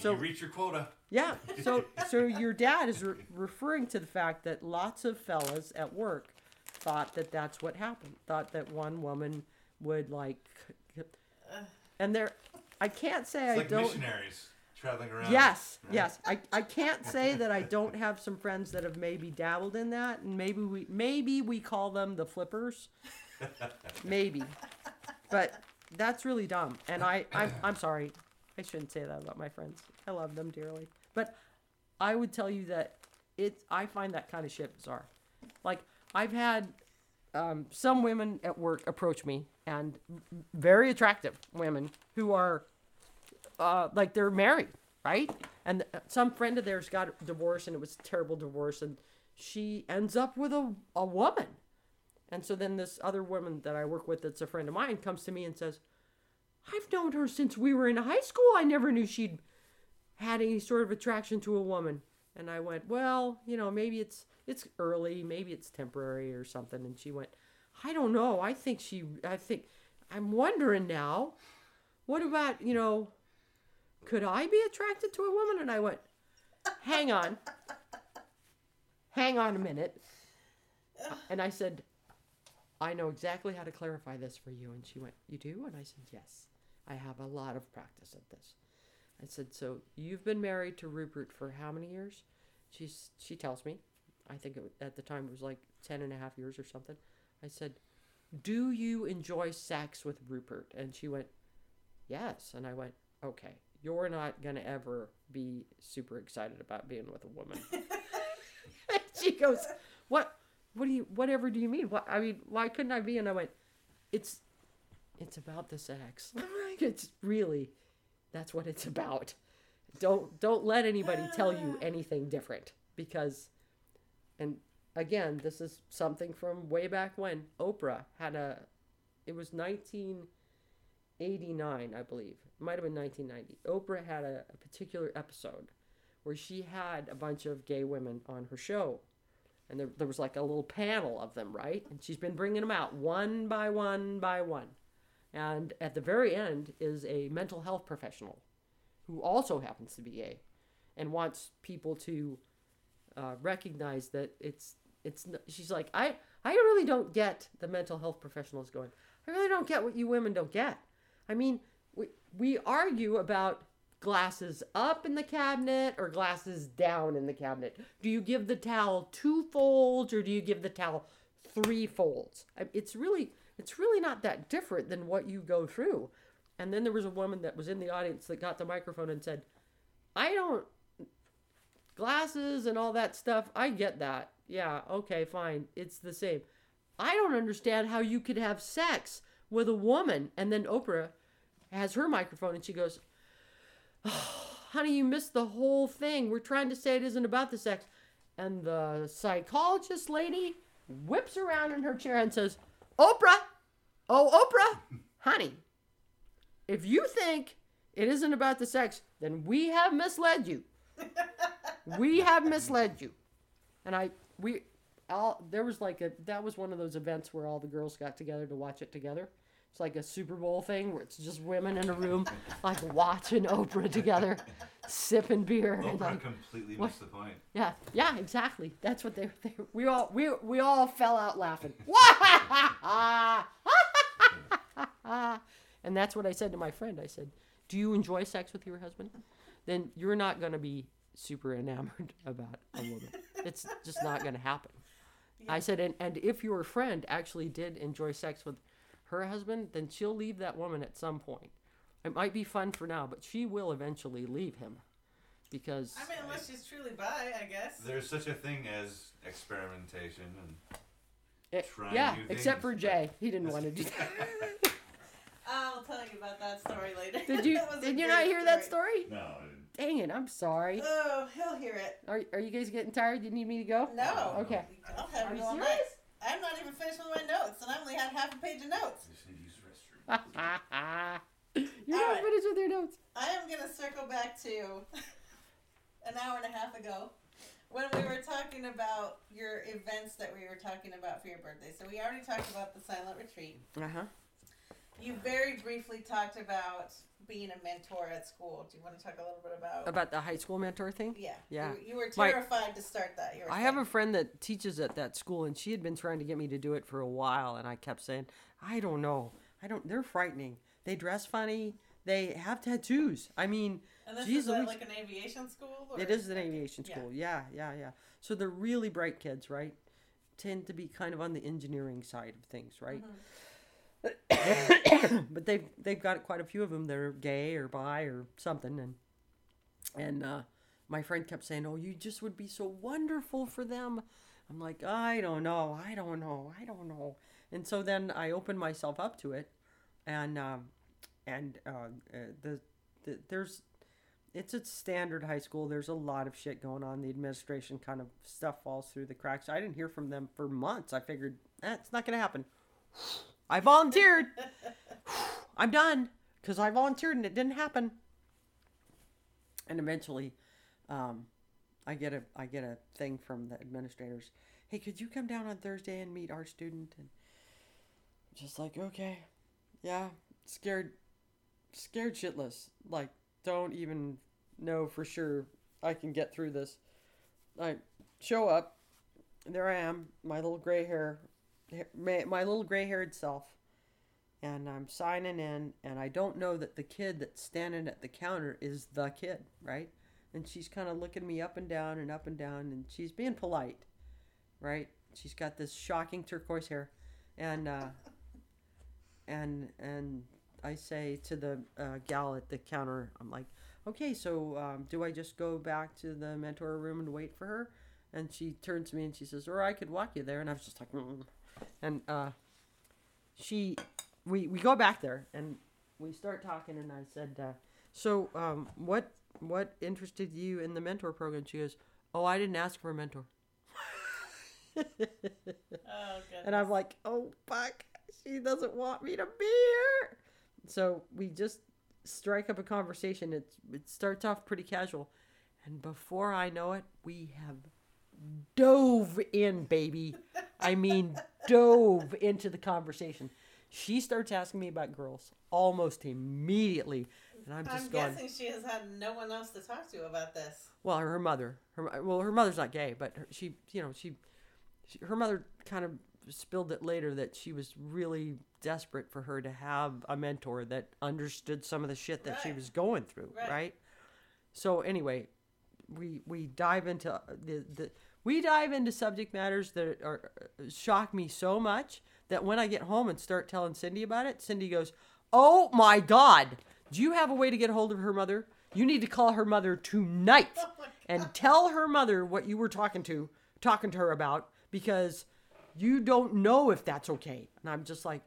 So- you reach your quota. Yeah. So *laughs* so your dad is re- referring to the fact that lots of fellas at work thought that that's what happened. Thought that one woman would like, and there, I can't say It's I like don't. missionaries traveling around. Yes, yes. I, I can't say *laughs* that I don't have some friends that have maybe dabbled in that, and maybe we maybe we call them the flippers, maybe, but that's really dumb. And I I'm, I'm sorry, I shouldn't say that about my friends. I love them dearly, but I would tell you that it's I find that kind of shit bizarre. Like I've had um, some women at work approach me, and very attractive women who are uh, like they're married, right? And some friend of theirs got divorced, and it was a terrible divorce, and she ends up with a, a woman. And so then this other woman that I work with, that's a friend of mine, comes to me and says, "I've known her since we were in high school. I never knew she'd had any sort of attraction to a woman." And I went, "Well, you know, maybe it's it's early, maybe it's temporary or something." And she went, "I don't know. I think she. I think I'm wondering now. What about you know?" Could I be attracted to a woman? And I went, hang on. Hang on a minute. And I said, I know exactly how to clarify this for you. And she went, You do? And I said, Yes. I have a lot of practice at this. I said, So you've been married to Rupert for how many years? She's, she tells me. I think it, at the time it was like 10 and a half years or something. I said, Do you enjoy sex with Rupert? And she went, Yes. And I went, Okay, you're not going to ever be super excited about being with a woman. *laughs* *laughs* she goes, What? What do you, whatever do you mean? What, I mean, why couldn't I be? And I went, It's, it's about the sex. it's really, that's what it's about. Don't, don't let anybody tell you ah. anything different because, and again, this is something from way back when Oprah had a, it was 1989, I believe. It might have been 1990. Oprah had a, a particular episode where she had a bunch of gay women on her show. And there, there was like a little panel of them, right? And she's been bringing them out one by one by one. And at the very end is a mental health professional who also happens to be gay and wants people to uh, recognize that it's it's she's like I I really don't get the mental health professionals going I really don't get what you women don't get I mean we we argue about glasses up in the cabinet or glasses down in the cabinet do you give the towel two folds or do you give the towel three folds it's really it's really not that different than what you go through and then there was a woman that was in the audience that got the microphone and said I don't glasses and all that stuff. I get that. Yeah, okay, fine. It's the same. I don't understand how you could have sex with a woman and then Oprah has her microphone and she goes, oh, "Honey, you missed the whole thing. We're trying to say it isn't about the sex." And the psychologist lady whips around in her chair and says, "Oprah, oh Oprah, honey, if you think it isn't about the sex, then we have misled you. we have misled you. And I, we, all, there was like a, that was one of those events where all the girls got together to watch it together. It's like a Super Bowl thing where it's just women in a room, like watching Oprah together, sipping beer. and Oprah like, completely what? missed the point. yeah, yeah, exactly. That's what they, they we all we we all fell out laughing. *laughs* and that's what I said to my friend. I said, "Do you enjoy sex with your husband? Then you're not going to be super enamored about a woman. It's just not going to happen." I said, and, and if your friend actually did enjoy sex with her husband, then she'll leave that woman at some point. It might be fun for now, but she will eventually leave him because I mean, unless she's truly bi, I guess. There's such a thing as experimentation, and It- Trying yeah, new except for Jay. He didn't want to do that. *laughs* I'll tell you about that story later. Did you *laughs* That was a did you not hear that story? no, I didn't. Dang it, I'm sorry. Oh, he'll hear it. Are, are you guys getting tired? You need me to go? No. Okay. I'll have Are you you all night. Serious? I'm not even finished with my notes, and I only had half a page of notes. I just need to use the restroom. You're All not right. finished with your notes. I am gonna circle back to *laughs* an hour and a half ago when we were talking about your events that we were talking about for your birthday. So we already talked about the silent retreat. Uh huh. You very briefly talked about being a mentor at school. Do you want to talk a little bit about? About the high school mentor thing? yeah. Yeah. You, you were My- terrified to start that. You were I have a friend that teaches at that school, and she had been trying to get me to do it for a while, and I kept saying, I don't know. I don't. They're frightening. They dress funny. They have tattoos. I mean, And this geez is at Louise. like an aviation school. Or? It is an aviation school. Yeah, yeah, yeah. So they're really bright kids, right? Tend to be kind of on the engineering side of things, right? Mm-hmm. *coughs* but they've they've got quite a few of them that are gay or bi or something, and and uh, my friend kept saying, "Oh, you just would be so wonderful for them." I'm like, I don't know, I don't know, I don't know. And so then I opened myself up to it, and um, and uh, uh, the, the there's it's a standard high school. There's a lot of shit going on. The administration kind of stuff falls through the cracks. I didn't hear from them for months. I figured eh, not to happen. I volunteered. *laughs* I'm done because I volunteered and it didn't happen. And eventually, um, I get a I get a thing from the administrators. Hey, could you come down on Thursday and meet our student? And just like okay, yeah, scared, scared shitless. Like don't even know for sure I can get through this. I show up. And there I am, my little gray hair, my, my little gray haired self. And I'm signing in, and I don't know that the kid that's standing at the counter is the kid, right? And she's kind of looking me up and down and up and down, and she's being polite, right? She's got this shocking turquoise hair, and uh, *laughs* and and I say to the uh, gal at the counter, I'm like, okay, so um, do I just go back to the mentor room and wait for her? And she turns to me and she says, or I could walk you there. And I was just like, mm. And uh, she, we we go back there and we start talking. And I said, uh, so um, what what interested you in the mentor program? She goes, oh, I didn't ask for a mentor. *laughs* Oh. And I'm like, oh fuck, she doesn't want me to be here. So we just strike up a conversation. It it starts off pretty casual, and before I know it, we have dove in, baby. I mean, dove into the conversation. She starts asking me about girls almost immediately, and I'm just I'm going. guessing she has had no one else to talk to about this. Well, her mother. Her well, her mother's not gay, but her, she, you know, she, she, her mother kind of spilled it later that she was really desperate for her to have a mentor that understood some of the shit that she was going through, Right. right? So anyway, we we dive into the the we dive into subject matters that are shock me so much that when I get home and start telling Cindy about it, Cindy goes, "Oh my god, do you have a way to get a hold of her mother? You need to call her mother tonight *laughs* and tell her mother what you were talking to talking to her about because you don't know if that's okay." And I'm just like,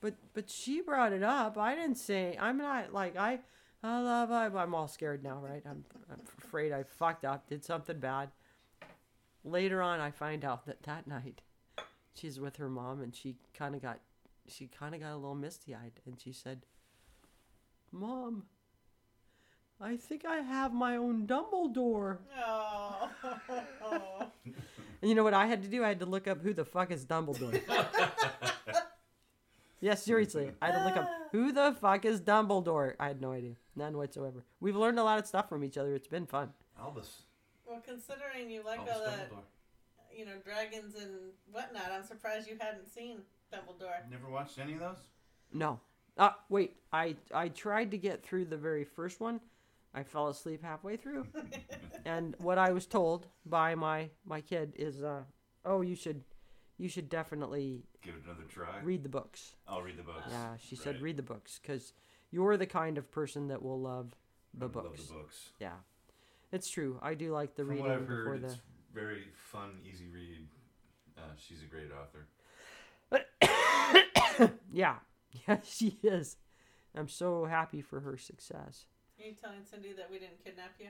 but but she brought it up. I didn't say. I'm not like I. I love. I'm, I'm all scared now, right? I'm, I'm afraid I fucked up, did something bad. Later on, I find out that that night, she's with her mom, and she kind of got, she kind of got a little misty eyed, and she said, "Mom, I think I have my own Dumbledore." Oh. *laughs* And you know what I had to do? I had to look up who the fuck is Dumbledore. *laughs* Yeah, seriously. I had to look up who the fuck is Dumbledore. I had no idea, none whatsoever. We've learned a lot of stuff from each other. It's been fun. Albus. Well, considering you like Albus all that, you know, dragons and whatnot, I'm surprised you hadn't seen Dumbledore. Never watched any of those? No. Uh, wait. I I tried to get through the very first one. I fell asleep halfway through, *laughs* and what I was told by my my kid is, uh, oh, you should, you should definitely Give it another try. read the books. I'll read the books. Yeah, she said read the books because you're the kind of person that will love the I love books. the books. Yeah, it's true. I do like the From reading what I've before heard, the. it's very fun, easy read. Uh, she's a great author. *coughs* Yeah, *laughs* yeah, she is. I'm so happy for her success. Are you telling Cindy that we didn't kidnap you?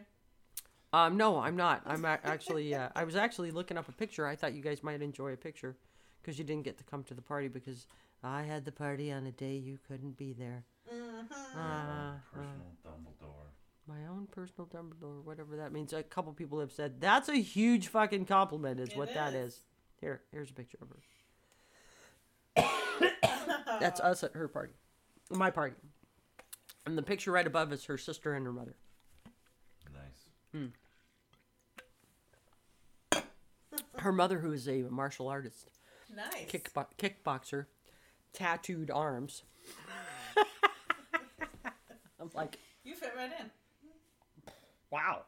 Um, no, I'm not. I'm *laughs* a- actually. Uh, I was actually looking up a picture. I thought you guys might enjoy a picture, because you didn't get to come to the party because I had the party on a day you couldn't be there. Mm-hmm. Uh, Personal Dumbledore. My own personal Dumbledore, whatever that means. A couple people have said that's a huge fucking compliment. Is It what that is. is. Here, here's a picture of her. *coughs* That's us at her party, my party, and the picture right above is her sister and her mother. Nice. Hmm. Her mother, who is a martial artist, Nice. kickbo- kickboxer, tattooed arms. *laughs* I'm like, You fit right in. Wow.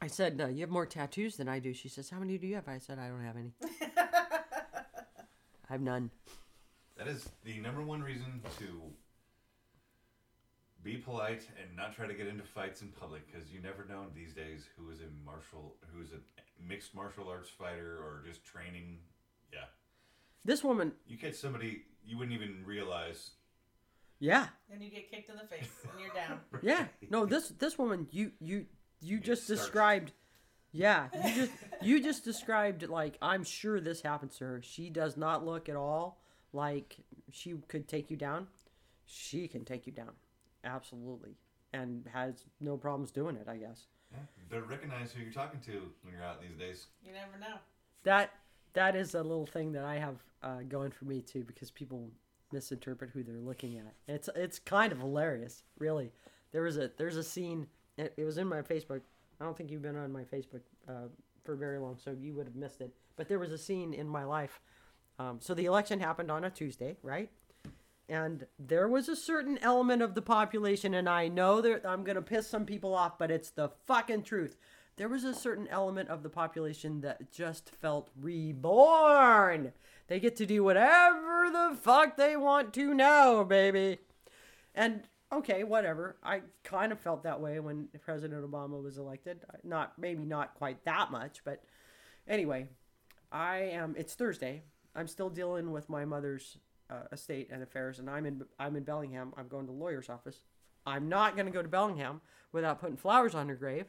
I said, uh, "You have more tattoos than I do." She says, "How many do you have?" I said, "I don't have any. *laughs* I have none." That is the number one reason to be polite and not try to get into fights in public because you never know these days who is a martial, who is a mixed martial arts fighter or just training. Yeah, This woman, you catch somebody you wouldn't even realize. Yeah, And you get kicked in the face and you're down. *laughs* yeah. No, this this woman, you you you get just starched. described. Yeah, *laughs* you just you just described like I'm sure this happens to her. She does not look at all like she could take you down. She can take you down, absolutely, and has no problems doing it. I guess Yeah, better recognize who you're talking to when you're out these days. You never know. that that is a little thing that I have uh, going for me too because people misinterpret who they're looking at. It's it's kind of hilarious, really. There was a there's a scene. It, it was in my Facebook. I don't think you've been on my Facebook uh, for very long, so you would have missed it. But there was a scene in my life. Um, so the election happened on a Tuesday, right? And there was a certain element of the population, and I know that I'm gonna piss some people off, but it's the fucking truth. There was a certain element of the population that just felt reborn. They get to do whatever the fuck they want to now, baby. And okay, whatever. I kind of felt that way when President Obama was elected. Not maybe not quite that much, but anyway, I am. It's Thursday. I'm still dealing with my mother's uh, estate and affairs, and I'm in I'm in Bellingham. I'm going to lawyer's office. I'm not going to go to Bellingham without putting flowers on her grave.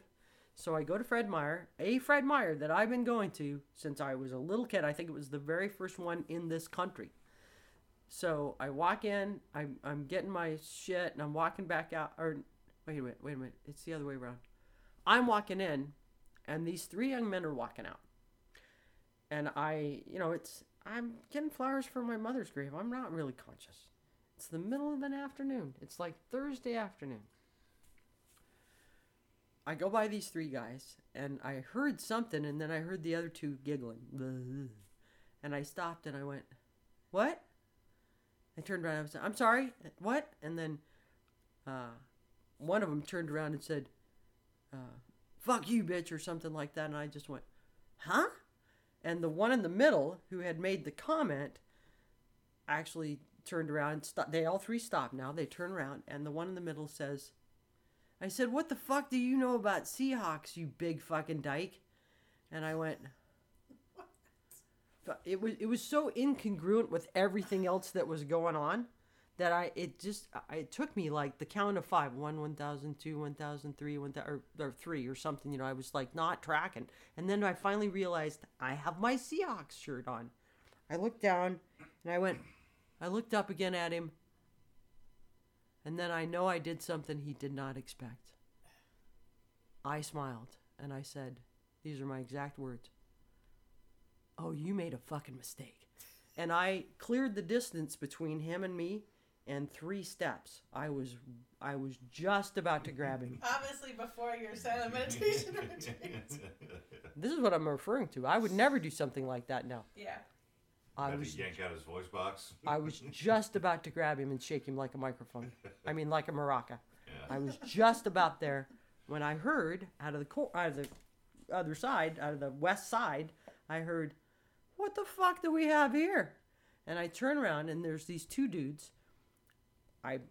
So I go to Fred Meyer, a Fred Meyer that I've been going to since I was a little kid. I think it was the very first one in this country. So I walk in, I'm, I'm getting my shit, and I'm walking back out. Or wait a minute, wait a minute. It's the other way around. I'm walking in, and these three young men are walking out. And I, you know, it's I'm getting flowers for my mother's grave. I'm not really conscious. It's the middle of an afternoon. It's like Thursday afternoon. I go by these three guys, and I heard something, and then I heard the other two giggling. *laughs* And I stopped and I went, What? I turned around. I was, I'm sorry. What? And then uh, one of them turned around and said, uh, "Fuck you, bitch," or something like that. And I just went, "Huh?" And the one in the middle who had made the comment actually turned around and. They all three stopped now. They turn around, and the one in the middle says, "I said, what the fuck do you know about Seahawks, you big fucking dyke?" And I went. But It was it was so incongruent with everything else that was going on that I it just I- it took me like the count of five one one thousand two one thousand three one or, or three or something you know I was like not tracking and then I finally realized I have my Seahawks shirt on. I looked down and I went I looked up again at him and then I know I did something he did not expect. I smiled and I said these are my exact words. Oh, you made a fucking mistake. and I cleared the distance between him and me and three steps. I was I was just about to grab him. Obviously, before your silent meditation retreat. *laughs* This is what I'm referring to. I would never do something like that now. Yeah. I was to yank out his voice box. I was *laughs* just about to grab him and shake him like a microphone. I mean, like a maraca. Yeah. I was just about there when I heard out of the cor- out of the other side, out of the west side, I heard, "What the fuck do we have here?" And I turn around and there's these two dudes. I'm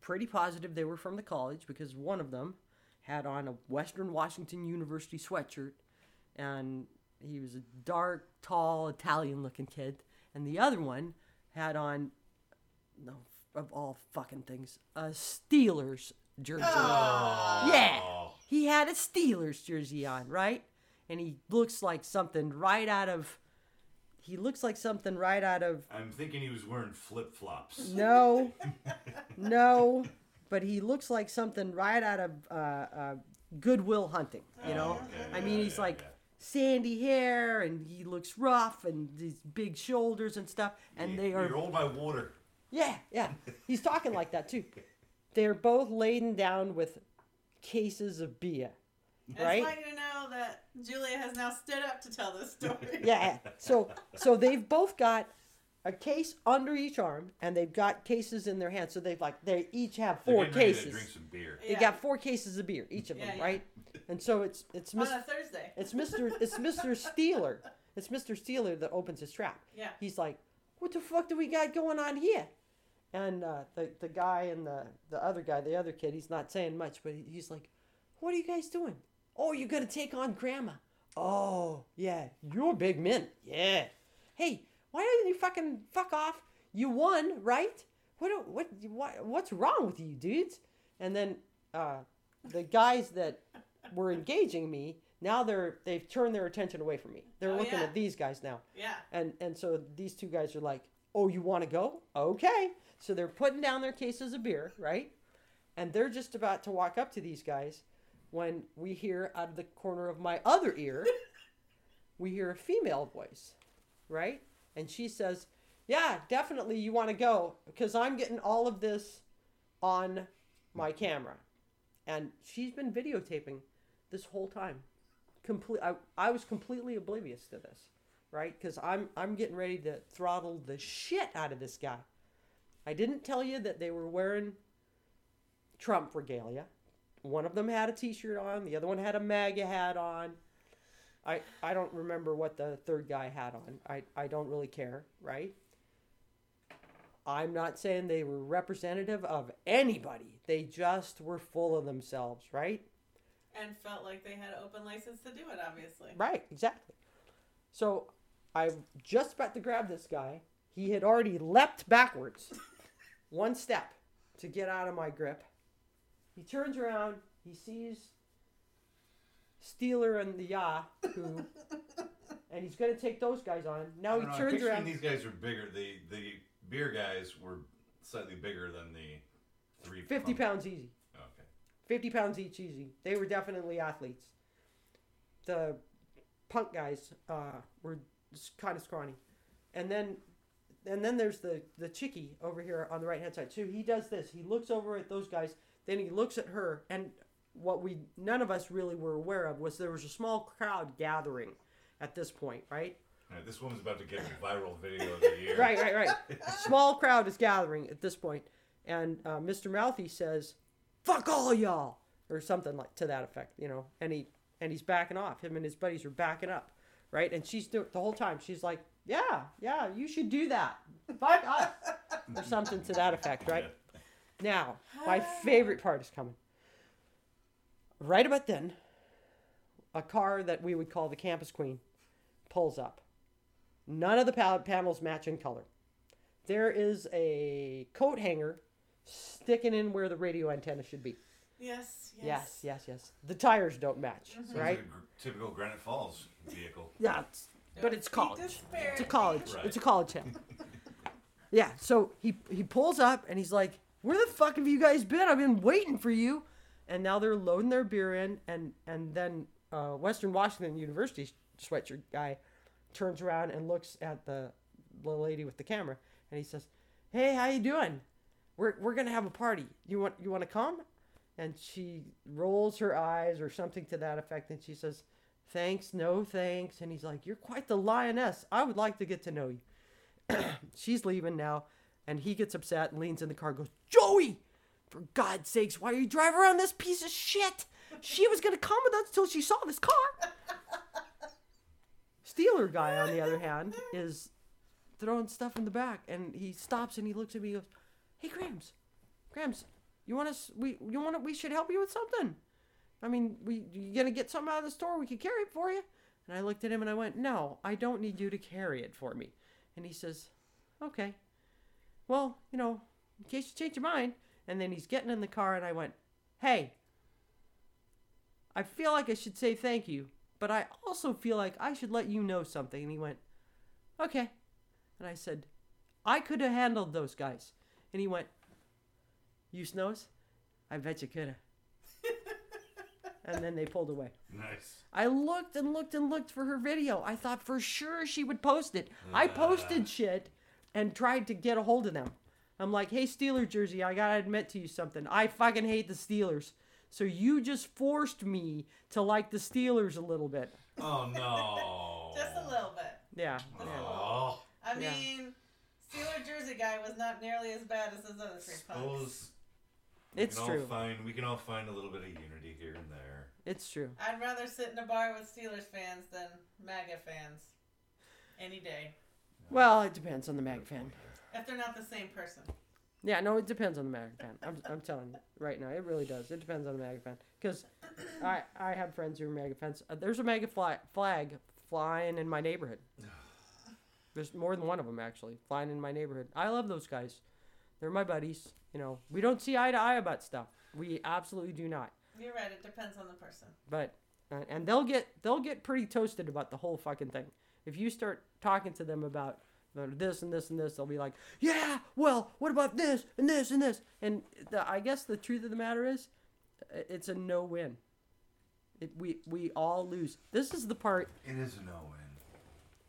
pretty positive they were from the college because one of them had on a Western Washington University sweatshirt, and he was a dark, tall, Italian-looking kid, and the other one had on no of all fucking things a Steelers jersey. Yeah, he had a Steelers jersey on, right? And he looks like something right out of. He looks like something right out of. I'm thinking he was wearing flip flops. No, no, but he looks like something right out of uh, uh, Good Will Hunting. You know, okay, I mean, yeah, he's yeah, like yeah. Sandy hair and he looks rough and these big shoulders and stuff. And they are You're old by water. yeah, yeah. He's talking like that too. *laughs* They're both laden down with cases of beer. Right? just want you to know that Julia has now stood up to tell this story. Yeah. So so they've both got a case under each arm and they've got cases in their hands. So they've like they each have They're four getting ready to cases. Drink some beer. They Yeah. got four cases of beer, each of them, Yeah, yeah. right? And so it's it's On Mis- a Thursday. it's Mr. It's Mr. *laughs* Steeler. It's Mr. Steeler that opens his trap. Yeah. He's like, "What the fuck do we got going on here?" And uh, the the guy and the the other guy, the other kid, he's not saying much, but he, he's like, "What are you guys doing? Oh, you're gonna take on Grandma? Oh, yeah, you're big men. Yeah. Hey, why don't you fucking fuck off? You won, right? What what what what's wrong with you, dudes?" And then uh, the guys that were engaging me now they're they've turned their attention away from me. They're Oh, looking yeah. at these guys now. Yeah. And and so these two guys are like, "Oh, you want to go? Okay." So they're putting down their cases of beer, right? And they're just about to walk up to these guys when we hear out of the corner of my other ear, *laughs* we hear a female voice, right? And she says, "Yeah, definitely you want to go because I'm getting all of this on my camera." And she's been videotaping this whole time. Complete I, I was completely oblivious to this right? Because I'm I'm getting ready to throttle the shit out of this guy. I didn't tell you that they were wearing Trump regalia. One of them had a T-shirt on. The other one had a MAGA hat on. I I don't remember what the third guy had on. I I don't really care, right? I'm not saying they were representative of anybody. They just were full of themselves, right? And felt like they had open license to do it, obviously. Right, exactly. So I'm just about to grab this guy. He had already leapt backwards *laughs* one step to get out of my grip. He turns around, he sees Steeler and the Ya, who, *laughs* and he's going to take those guys on. Now he know, I'm turns around. These guys are bigger. The the beer guys were slightly bigger than the three. 50 pump- pounds easy. Okay. 50 pounds each easy. They were definitely athletes. The punk guys uh, were kind of scrawny. And then and then there's the the chickie over here on the right hand side. So he does this. He looks over at those guys, then he looks at her and what we none of us really were aware of was there was a small crowd gathering at this point, right? All right, this woman's about to get a *laughs* viral video of the year. Right, right, right. *laughs* Small crowd is gathering at this point, and uh, Mr. Mouthy says, "Fuck all y'all," or something like to that effect, you know. And he and he's backing off. Him and his buddies are backing up, right? And she's do- the whole time she's like, "Yeah, yeah, you should do that. Fuck us," or something to that effect, right? Now, my favorite part is coming. Right about then, a car that we would call the Campus Queen pulls up. None of the pa- panels match in color. There is a coat hanger sticking in where the radio antenna should be. Yes. Yes. Yes, yes, yes. The tires don't match, Sounds right? like a gr- typical Granite Falls vehicle. Yeah, it's, but it's college. It's a college. Right. It's a college town. *laughs* yeah. So he he pulls up and he's like, "Where the fuck have you guys been? I've been waiting for you." And now they're loading their beer in, and and then uh, Western Washington University sweatshirt guy turns around and looks at the the lady with the camera, and he says, "Hey, how you doing? We're we're gonna have a party. You want you want to come?" And she rolls her eyes or something to that effect, and she says, "Thanks, no thanks." And he's like, "You're quite the lioness. I would like to get to know you." *clears throat* She's leaving now, and he gets upset and leans in the car, and goes, "Joey, for God's sakes, why are you driving around this piece of shit? She was gonna come with us till she saw this car." Steeler guy, on the other hand, is throwing stuff in the back, and he stops and he looks at me. and goes, "Hey, Grams, Grams, you want us? We you want to, We should help you with something. I mean, we you gonna get something out of the store? We could carry it for you." And I looked at him and I went, "No, I don't need you to carry it for me." And he says, "Okay, well, you know, in case you change your mind." And then he's getting in the car, and I went, "Hey." I feel like I should say thank you, but I also feel like I should let you know something. And he went, okay. And I said, I could have handled those guys. And he went, you snows? I bet you could have. *laughs* and then they pulled away. Nice. I looked and looked and looked for her video. I thought for sure she would post it. I posted *laughs* shit and tried to get a hold of them. I'm like, hey, Steeler jersey, I gotta admit to you something. I fucking hate the Steelers. So you just forced me to like the Steelers a little bit. Oh no. *laughs* Just a little bit. Yeah. yeah. Oh. I Yeah. mean, Steeler Jersey guy was not nearly as bad as those other three punks. Suppose we It's can true. All find, we can all find a little bit of unity here and there. It's true. I'd rather sit in a bar with Steelers fans than MAGA fans. Any day. Well, it depends on the MAGA fan. If they're not the same person. Yeah, no, it depends on the Mag fan. I'm, I'm telling you right now, it really does. It depends on the Mag fan. Because I, I have friends who are Mag fans. Uh, there's a Mag flag, flag flying in my neighborhood. *sighs* There's more than one of them actually flying in my neighborhood. I love those guys. They're my buddies. You know, we don't see eye to eye about stuff. We absolutely do not. You're right, it depends on the person. But uh, and they'll get they'll get pretty toasted about the whole fucking thing. If you start talking to them about this and this and this, they'll be like, "Yeah, well, what about this and this and this?" And the, I guess the truth of the matter is, it's a no win. It, we we all lose. This is the part. It is a no win.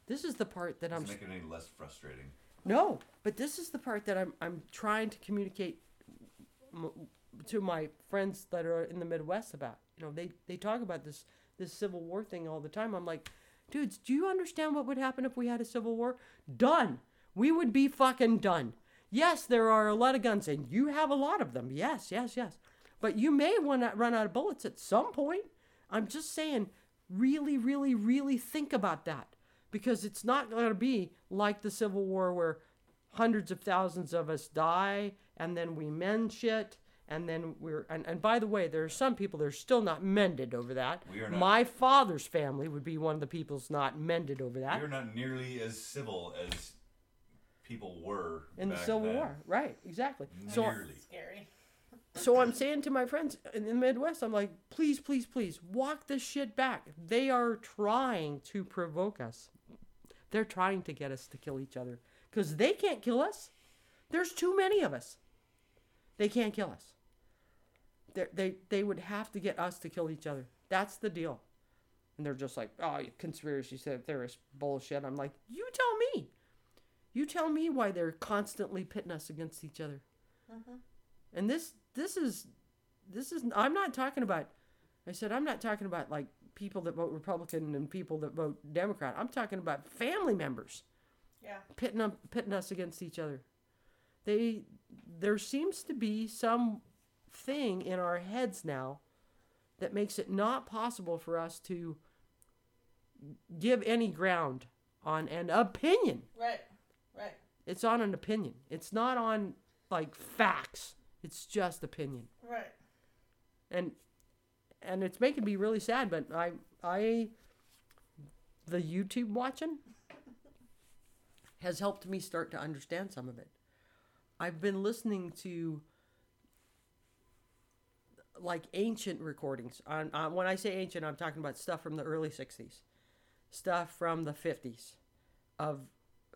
This is the part that I'm make it any less frustrating. no, but this is the part that I'm I'm trying to communicate m- to my friends that are in the Midwest about. You know, they they talk about this this Civil War thing all the time. I'm like, dudes, do you understand what would happen if we had a Civil War? Done. We would be fucking done. Yes, there are a lot of guns, and you have a lot of them. Yes, yes, yes. But you may want to run out of bullets at some point. I'm just saying, really, really, really think about that because it's not going to be like the Civil War where hundreds of thousands of us die and then we mend shit and then we're and, and by the way there are some people that are still not mended over that. We are not. my father's family would be one of the people's not mended over that. You're not nearly as civil as people were in the civil then. war right exactly. So Scary. so i'm saying to my friends in the midwest i'm like please please please walk this shit back. They are trying to provoke us. They're trying to get us to kill each other. Because they can't kill us. There's too many of us. They can't kill us they they they would have to get us to kill each other. That's the deal. And they're just like oh conspiracy theorist bullshit. I'm like you tell me. You tell me why they're constantly pitting us against each other. Uh-huh. and this this is this is i'm not talking about i said i'm not talking about like people that vote republican and people that vote democrat. I'm talking about family members Yeah. pitting up pitting us against each other. They there seems to be some thing in our heads now that makes it not possible for us to give any ground on an opinion Right. Right. it's on an opinion it's not on like facts it's just opinion Right. and and it's making me really sad but i i the youtube watching has helped me start to understand some of it i've been listening to like ancient recordings on, on when i say ancient i'm talking about stuff from the early 60s stuff from the 50s of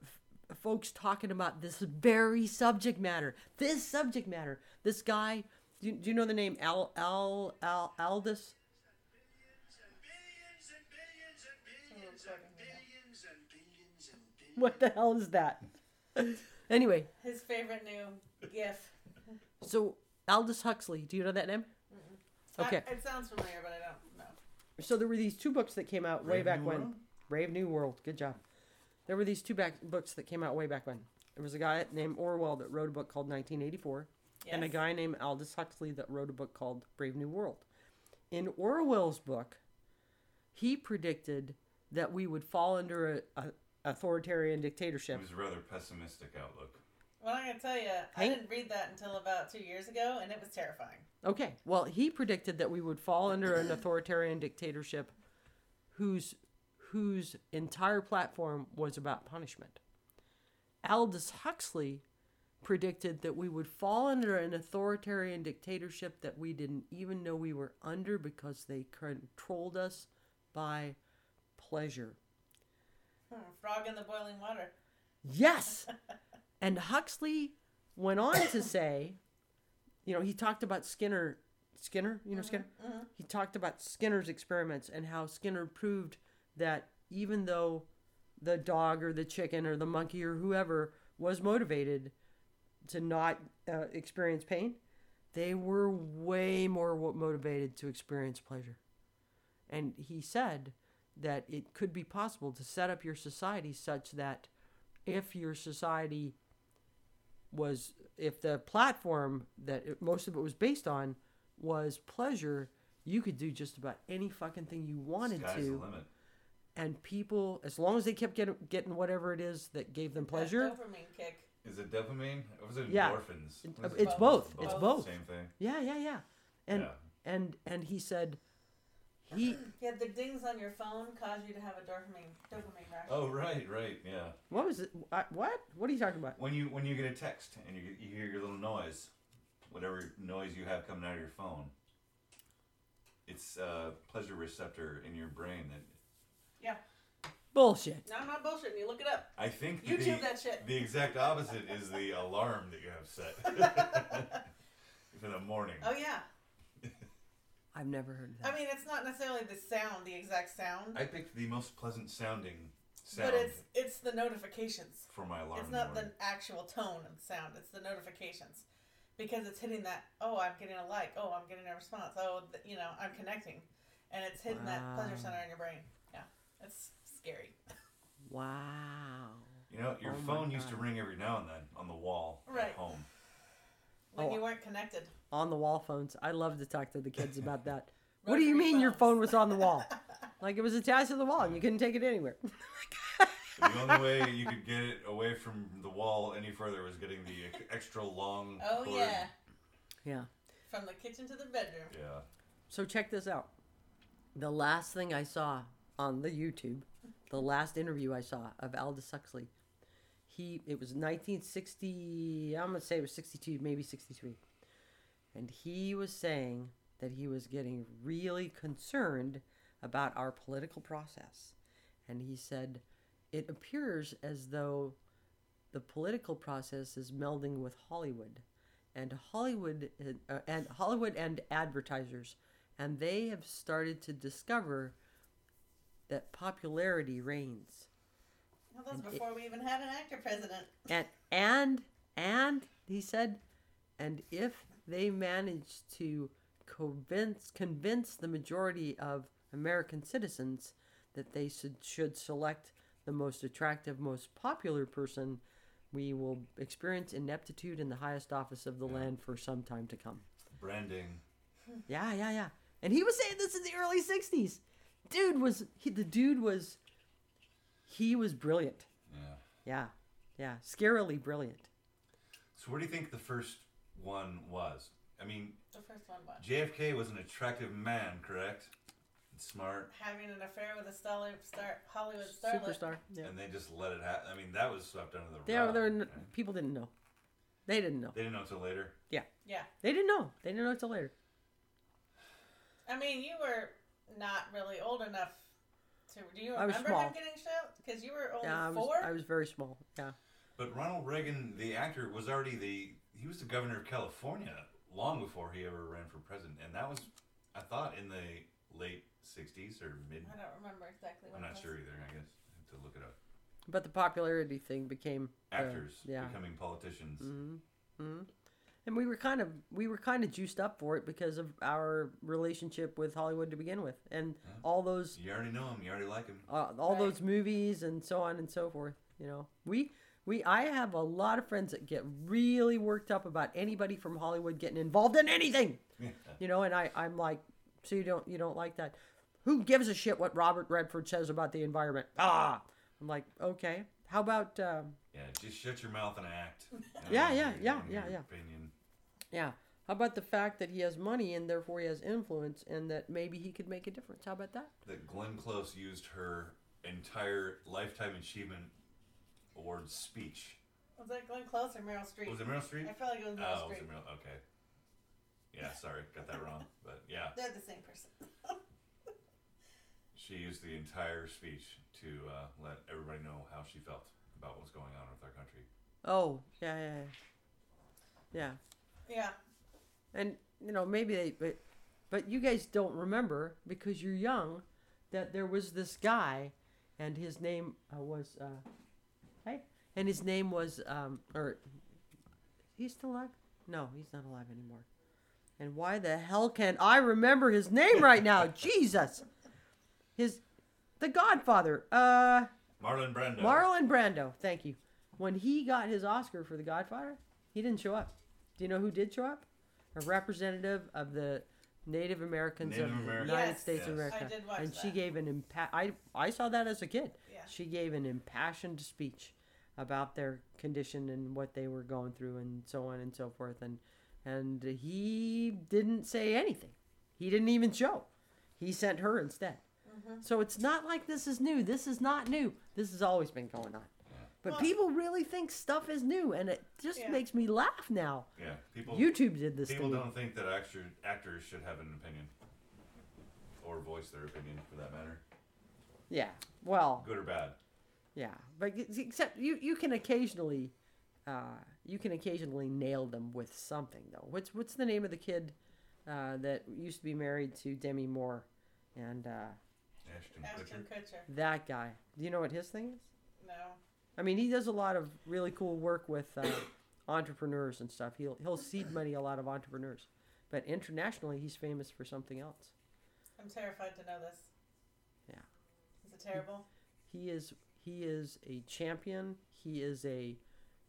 f- folks talking about this very subject matter this subject matter this guy do you, do you know the name al al al aldous what the hell is that? Anyway, His favorite new GIF. so Aldous Huxley, do you know that name? Okay. I- it sounds familiar, but I don't know. So there were these two books that came out way back New when. World? Brave New World. Good job. There were these two back books that came out way back when. There was a guy named Orwell that wrote a book called 1984, and a guy named Aldous Huxley that wrote a book called Brave New World. In Orwell's book, he predicted that we would fall under a, a authoritarian dictatorship. It was a rather pessimistic outlook. Well, I'm gonna tell you, I didn't read that until about two years ago, and it was terrifying. Okay, well, he predicted that we would fall under an authoritarian dictatorship whose whose entire platform was about punishment. Aldous Huxley predicted that we would fall under an authoritarian dictatorship that we didn't even know we were under because they controlled us by pleasure. Hmm, frog in the boiling water. Yes. and Huxley went on to say, you know, he talked about Skinner. Skinner, you know Skinner? He talked about Skinner's experiments and how Skinner proved that even though the dog or the chicken or the monkey or whoever was motivated to not uh, experience pain, they were way more motivated to experience pleasure. And he said that it could be possible to set up your society such that if your society was if the platform that it, most of it was based on was pleasure you could do just about any fucking thing you wanted Sky's the to limit. and people as long as they kept getting, getting whatever it is that gave them pleasure. That pleasure dopamine kick. Is it dopamine? Or was it Yeah. endorphins? It- uh, it's it? both. It's both. Same thing. yeah yeah yeah and Yeah. and and he said he *laughs* Yeah, the dings on your phone cause you to have a dopamine dopamine rush. Oh right, right, yeah. what was it I- what what are you talking about When you when you get a text and you get, you hear your little noise, whatever noise you have coming out of your phone, it's a pleasure receptor in your brain that Yeah. bullshit No, I'm not bullshitting. You look it up. I think YouTube the, that shit. the exact opposite is the alarm that you have set *laughs* *laughs* for the morning. Oh yeah. I've never heard of that I mean, it's not necessarily the sound, the exact sound, I picked the most pleasant sounding sound but it's it's the notifications. for my alarm. It's in the not the morning. actual tone of the sound. It's the notifications, because it's hitting that. Oh, I'm getting a like. Oh, I'm getting a response. Oh, th- you know, I'm connecting, and it's hitting that pleasure Wow. center in your brain. Yeah, it's scary. wow You know, your Oh my phone used to God. ring every now and then on the wall Right. at home. When Oh. you weren't connected. on the wall phones. I love to talk to the kids about that. *laughs* what do you mean your phone was on the wall? *laughs* Like it was attached to the wall and you couldn't take it anywhere. *laughs* The only way you could get it away from the wall any further was getting the extra long. Oh cord. yeah, yeah. from the kitchen to the bedroom. Yeah. So check this out. The last thing I saw on the YouTube, the last interview I saw of Aldous Huxley, he it was 1960. I'm gonna say it was 62, maybe 63, and he was saying that he was getting really concerned about our political process, and he said it appears as though the political process is melding with Hollywood, and Hollywood uh, and Hollywood and advertisers, and they have started to discover that popularity reigns, Well, that was And it- before we even had an actor president. and and and he said, and if they manage to convince convince the majority of American citizens that they should should select the most attractive, most popular person, we will experience ineptitude in the highest office of the land for some time to come. Branding. Yeah, yeah, yeah. And he was saying this in the early '60s. Dude was he? The dude was. He was brilliant. Yeah. Yeah, yeah, scarily brilliant. So where do you think the first one was? I mean, The first one was JFK was an attractive man, correct? And smart, having an affair with a star, star Hollywood starlet. Superstar. Yeah. and they just let it happen. I mean, that was swept under the They rug. are. They're. n- right? People didn't know. They didn't know. They didn't know until later. Yeah. Yeah, They didn't know. They didn't know until later. I mean, you were not really old enough to. Do you I was remember small. him getting shot? Because you were only Yeah, I was. four. I was very small. Yeah. But Ronald Reagan, the actor, was already the he was the governor of California long before he ever ran for president, and that was, I thought, in the late '60s or mid. I don't remember exactly. When I'm not was. sure either. I guess I have to look it up. But the popularity thing became uh, actors yeah. becoming politicians. hmm And we were kind of we were kind of juiced up for it because of our relationship with Hollywood to begin with, and all those You already know him. You already like him. uh, all Right. those movies and so on and so forth. You know, we we I have a lot of friends that get really worked up about anybody from Hollywood getting involved in anything. *laughs* You know, and I I'm like, so you don't you don't like that? Who gives a shit what Robert Redford says about the environment? Ah, I'm like, okay. How about um, Yeah, just shut your mouth and act. *laughs* You know, Yeah, yeah, in yeah, yeah, yeah. Opinion. yeah? How about the fact that he has money and therefore he has influence and that maybe he could make a difference? How about that? That Glenn Close used her entire lifetime achievement award speech. Was that Glenn Close or Meryl Streep? Was it Meryl Streep? I feel like it was Meryl Oh, was it Meryl? Okay. Yeah, sorry, got that wrong. But yeah, They're the same person. *laughs* she used the entire speech to uh, let everybody know how she felt about what's going on with our country. Oh, yeah, yeah, yeah. yeah. Yeah. And you know, maybe they, but, but you guys don't remember because you're young that there was this guy, and his name uh, was, uh, hey, and his name was, um, or he's still alive? No, he's not alive anymore. And why the hell can't I remember his name right now? *laughs* Jesus, his, the Godfather, uh. Marlon Brando. Marlon Brando, thank you. When he got his Oscar for The Godfather, he didn't show up. Do you know who did show up? A representative of the Native Americans Native of the Americans. United Yes. States Yes. of America. I did watch and she gave an impa- I I saw that as a kid. Yeah. She gave an impassioned speech about their condition and what they were going through and so on and so forth and and he didn't say anything. He didn't even show. He sent her instead. Mm-hmm. So it's not like this is new. This is not new. This has always been going on. But Well- people really think stuff is new, and it just Yeah. makes me laugh now. Yeah, people. YouTube did this People to don't think that actor, actors should have an opinion, or voice their opinion for that matter, Yeah. Well, good or bad. yeah. But except you, you can occasionally, uh, you can occasionally nail them with something though. What's what's the name of the kid uh, that used to be married to Demi Moore, and uh, Ashton Ashton Kutcher. Kutcher. that guy? Do you know what his thing is? No. I mean, he does a lot of really cool work with uh, *coughs* entrepreneurs and stuff. He'll he'll seed money a lot of entrepreneurs, but internationally, he's famous for something else. I'm terrified to know this. Yeah. Is it terrible? He is he is a champion. He is a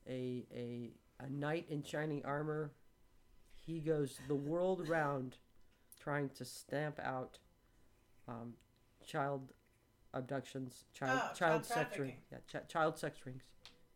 a a a knight in shining armor. He goes the world round, trying to stamp out um, child abductions, child Oh, child, child sex ring, yeah, ch- child sex rings.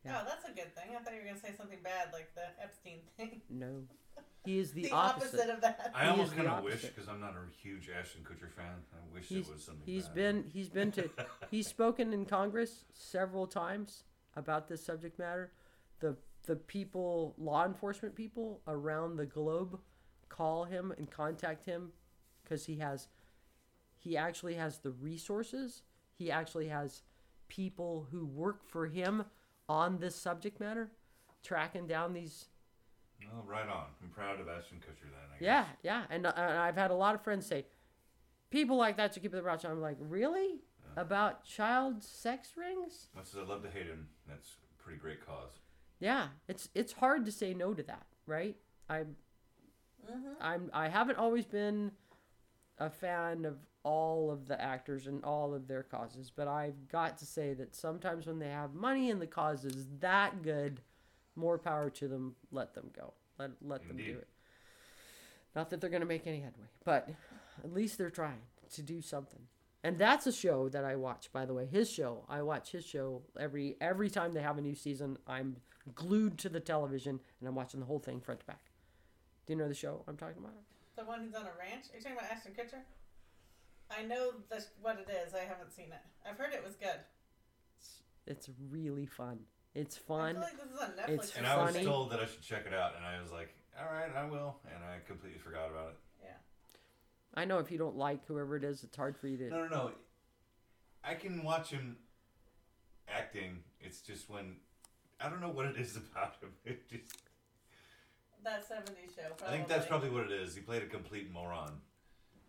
Yeah. Oh, that's a good thing. I thought you were going to say something bad like the Epstein thing. *laughs* No, *laughs* he is the, The, opposite. opposite. of that. I He almost kind of wish because I'm not a huge Ashton Kutcher fan. I wish He's it was something. he's bad. been he's been to *laughs* he's spoken in Congress several times about this subject matter. The the people, law enforcement people around the globe, call him and contact him because he has he actually has the resources. He actually has people who work for him on this subject matter, tracking down these Well, right on. I'm proud of Ashton Kutcher then. I guess. yeah, yeah, and, uh, and I've had a lot of friends say, people like that should keep their mouth shut. I'm like, really? About child sex rings? Much as I love to hate him, that's a pretty great cause. Yeah, it's it's hard to say no to that, right? I'm, I'm I haven't always been a fan of all of the actors and all of their causes, but I've got to say that sometimes when they have money and the cause is that good, more power to them. Let them go. Let let them do it. Not that they're going to make any headway, but at least they're trying to do something. And that's a show that I watch, by the way. His show. I watch his show every every time they have a new season. I'm glued to the television and I'm watching the whole thing front to back. Do you know the show I'm talking about? The one who's on a ranch? Are you talking about Ashton Kutcher? I know this, what it is. I haven't seen it. I've heard it was good. It's really fun. It's I fun. feel like this is on Netflix. It's or And I was told that I should check it out, and I was like, all right, I will. And I completely forgot about it. Yeah. I know if you don't like whoever it is, it's hard for you to. No, no, no. I can watch him acting. It's just when I don't know what it is *laughs* about him. It just, That 70s show. Probably. I think that's probably what it is. He played a complete moron,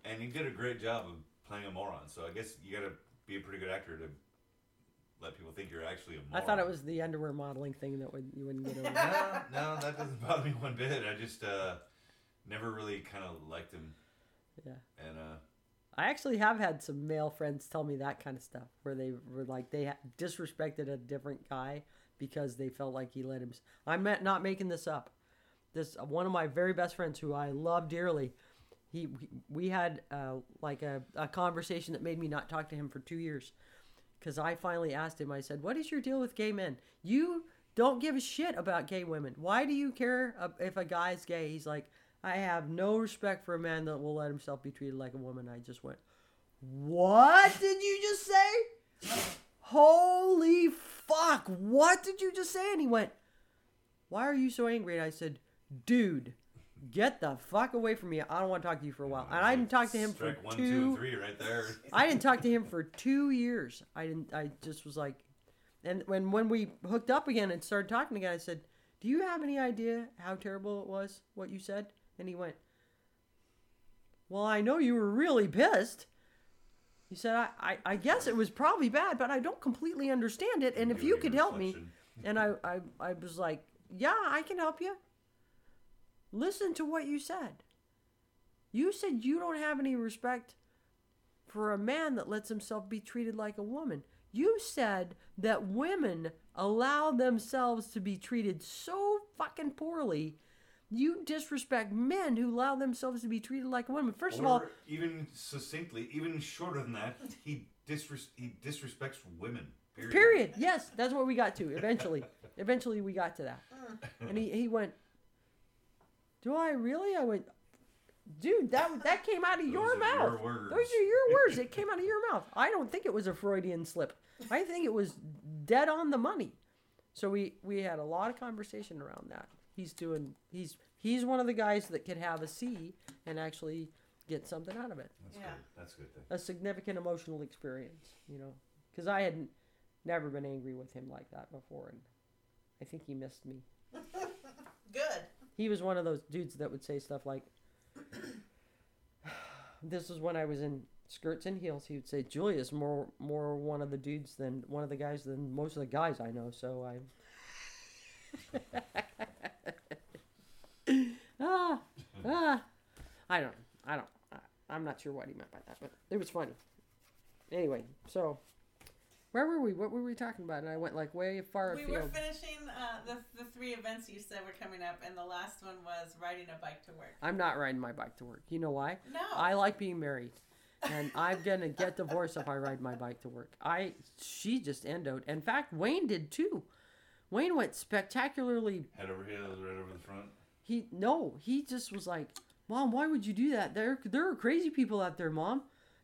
and he did a great job of playing a moron. So I guess you got to be a pretty good actor to let people think you're actually a I moron. I thought it was the underwear modeling thing that would you wouldn't get over. no, no, that doesn't bother me one bit. I just uh, never really kind of liked him, yeah. and uh, I actually have had some male friends tell me that kind of stuff where they were like they ha- disrespected a different guy because they felt like he let him. I'm not- not making this up. This one of my very best friends who I love dearly. He we had uh, like a, a conversation that made me not talk to him for two years because I finally asked him. I said, "What is your deal with gay men? You don't give a shit about gay women. Why do you care uh, if a guy's gay?" He's like, "I have no respect for a man that will let himself be treated like a woman." I just went, "What did you just say? Holy fuck! What did you just say?" And he went, "Why are you so angry?" And I said, "Dude." Get the fuck away from me! I don't want to talk to you for a while. And I didn't talk to him for one, two two, and three right there. *laughs* I didn't talk to him for two years. I didn't. I just was like, and when when we hooked up again and started talking again, I said, "Do you have any idea how terrible it was what you said?" And he went, "Well, I know you were really pissed." He said, I, I, I guess it was probably bad, but I don't completely understand it. And if you could help me. And I, I, I was like, Yeah, I can help you. Listen to what you said. You said you don't have any respect for a man that lets himself be treated like a woman. You said that women allow themselves to be treated so fucking poorly. You disrespect men who allow themselves to be treated like a woman. First of all, even succinctly, even shorter than that, he disres- he disrespects women. Period. Period. Yes, that's what we got to eventually. eventually, we got to that. And he, he went, Do I really? I went, Dude, that that came out of your are your mouth. words." Those are your *laughs* words. It came out of your mouth. I don't think it was a Freudian slip. I think it was dead on the money. So we we had a lot of conversation around that. He's doing he's he's one of the guys that could have a SEE and actually get something out of it. That's Yeah. good. That's a good thing. A significant emotional experience, you know, because I had never been angry with him like that before, and I think he missed me. *laughs* Good. He was one of those dudes that would say stuff like, *sighs* "This was when I was in skirts and heels." He would say, "Julia's more more one of the dudes than one of the guys than most of the guys I know." So I. *laughs* ah, ah, I don't, I don't, I, I'm not sure what he meant by that, but it was funny. Anyway, so where were we? What were we talking about? And I went like way far We afield. were finishing uh, the, the three events you said were coming up, and the last one was riding a bike to work. I'm not riding my bike to work. You know why? No. I like being married. And I'm gonna get divorced if I ride my bike to work. I she just endoed. In fact, Wayne did too. Wayne went spectacularly Head over heels, right over the front. he no, he just was like, Mom, why would you do that? There there are crazy people out there, Mom.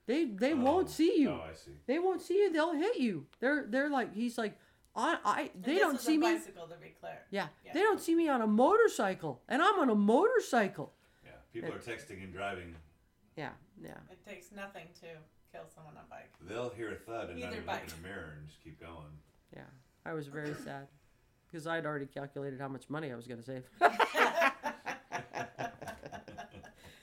They they oh, won't Oh. see you. Oh, I see. They won't see you, they'll hit you. They're they're like he's like I, I they don't see a me. to be clear. Yeah, Yeah. they don't see me on a motorcycle, and I'm on a motorcycle. Yeah, people are texting and driving. Yeah, yeah. It takes nothing to kill someone on a bike. They'll hear a thud and not Either even look bike. in the mirror and just keep going. Yeah, I was very *coughs* sad because I'd already calculated how much money I was going to save. *laughs*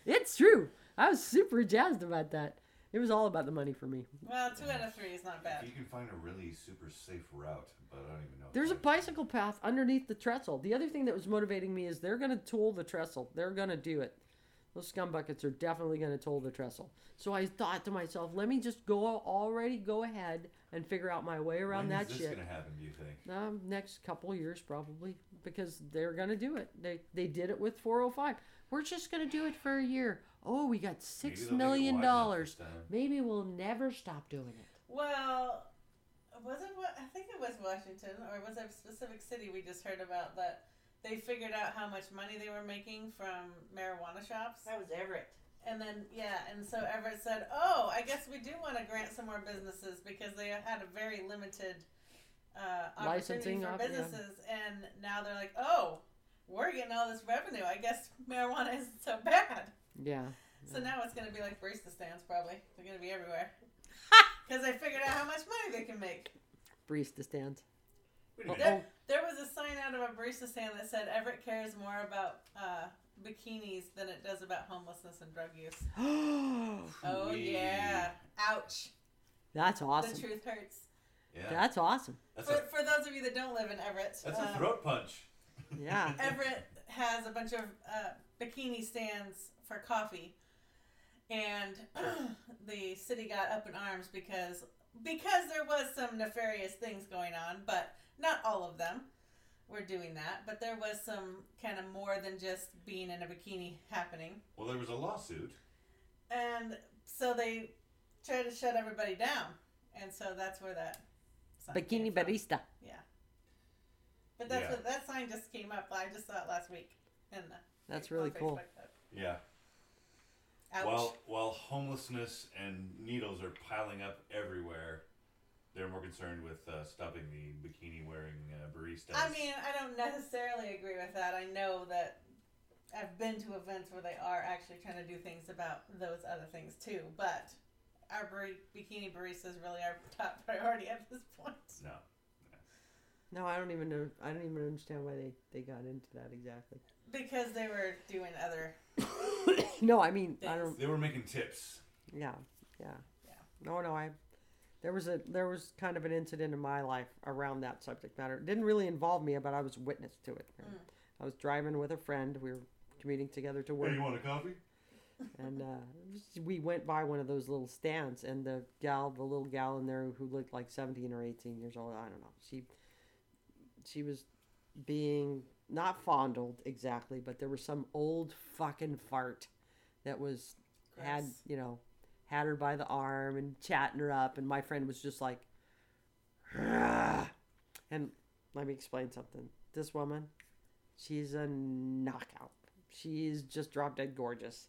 it's true. I was super jazzed about that. It was all about the money for me. Well, two out of three is not If bad. you can find a really super safe route, but I don't even know. There's a bicycle path underneath the trestle. The other thing that was motivating me is they're going to toll the trestle. They're going to do it. Those scumbuckets are definitely going to toll the trestle. So I thought to myself, let me just go already go ahead and figure out my way around when that is this shit. gonna happen? Do you think? Um, next couple years probably because they're gonna do it. They they did it with 405. We're just gonna do it for a year. Oh, we got Maybe six they'll make it million wide enough dollars. Maybe we'll never stop doing it. Well, was it what? I think it was Washington, or was it a specific city we just heard about that they figured out how much money they were making from marijuana shops? That was Everett. And then, yeah, and so Everett said, "Oh, I guess we do want to grant some more businesses because they had a very limited uh, opportunity Licensing for op- yeah. businesses, and now they're like, oh, we're getting all this revenue. I guess marijuana isn't so bad. Yeah. So now it's going to be like barista stands, probably. They're going to be everywhere *laughs* because they figured out how much money they can make. Barista stands. Wait a minute. There, there was a sign out of a barista stand that said Everett cares more about uh, bikinis than it does about homelessness and drug use. *gasps* Oh Wee. yeah. Ouch. That's awesome. The truth hurts. Yeah. That's awesome. That's For, a for those of you that don't live in Everett, that's um, a throat punch. Yeah. *laughs* Everett has a bunch of uh, bikini stands for coffee, and *clears throat* the city got up in arms because because there was some nefarious things going on, but not all of them were doing that. But there was some kind of more than just being in a bikini happening, Well, there was a lawsuit. and so they tried to shut everybody down, and so that's where that sign came Bikini from. barista. Yeah. But that's Yeah. what that sign just came up. I just saw it last week. And That's really cool. Yeah. Ouch. While while homelessness and needles are piling up everywhere, they're more concerned with uh, stopping the bikini wearing uh, baristas. I mean, I don't necessarily agree with that. I know that I've been to events where they are actually trying to do things about those other things too. But our bar- bikini baristas really are top priority at this point no. No, I don't even know. I don't even understand why they, they got into that exactly. because they were doing other. *coughs* no, I mean, I don't. They were making tips. Yeah, yeah. Yeah. No, no, I. There was a there was kind of an incident in my life around that subject matter. It didn't really involve me, but I was witness to it. Mm. I was driving with a friend. We were commuting together to work. Hey, you want a coffee? and uh, we went by one of those little stands, and the gal, the little gal in there who looked like seventeen or eighteen years old, I don't know. She, she was being not fondled exactly, but there was some old fucking fart that was had you know had her by the arm and chatting her up, and my friend was just like, "Ah." and let me explain something. This woman, she's a knockout. She's just drop dead gorgeous.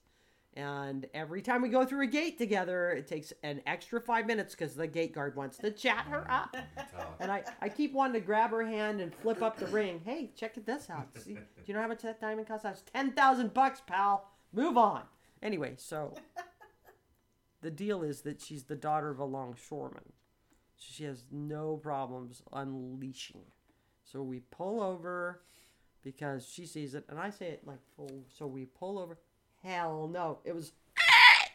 And every time we go through a gate together, it takes an extra five minutes because the gate guard wants to chat her up. And I, I keep wanting to grab her hand and flip up the ring. Hey, check this out. See, do you know how much that diamond costs? That's ten thousand bucks, pal. Move on. Anyway, so the deal is that she's the daughter of a longshoreman. So she has no problems unleashing. So we pull over because she sees it, and I say it like full. So we pull over. Hell no! It was. *laughs*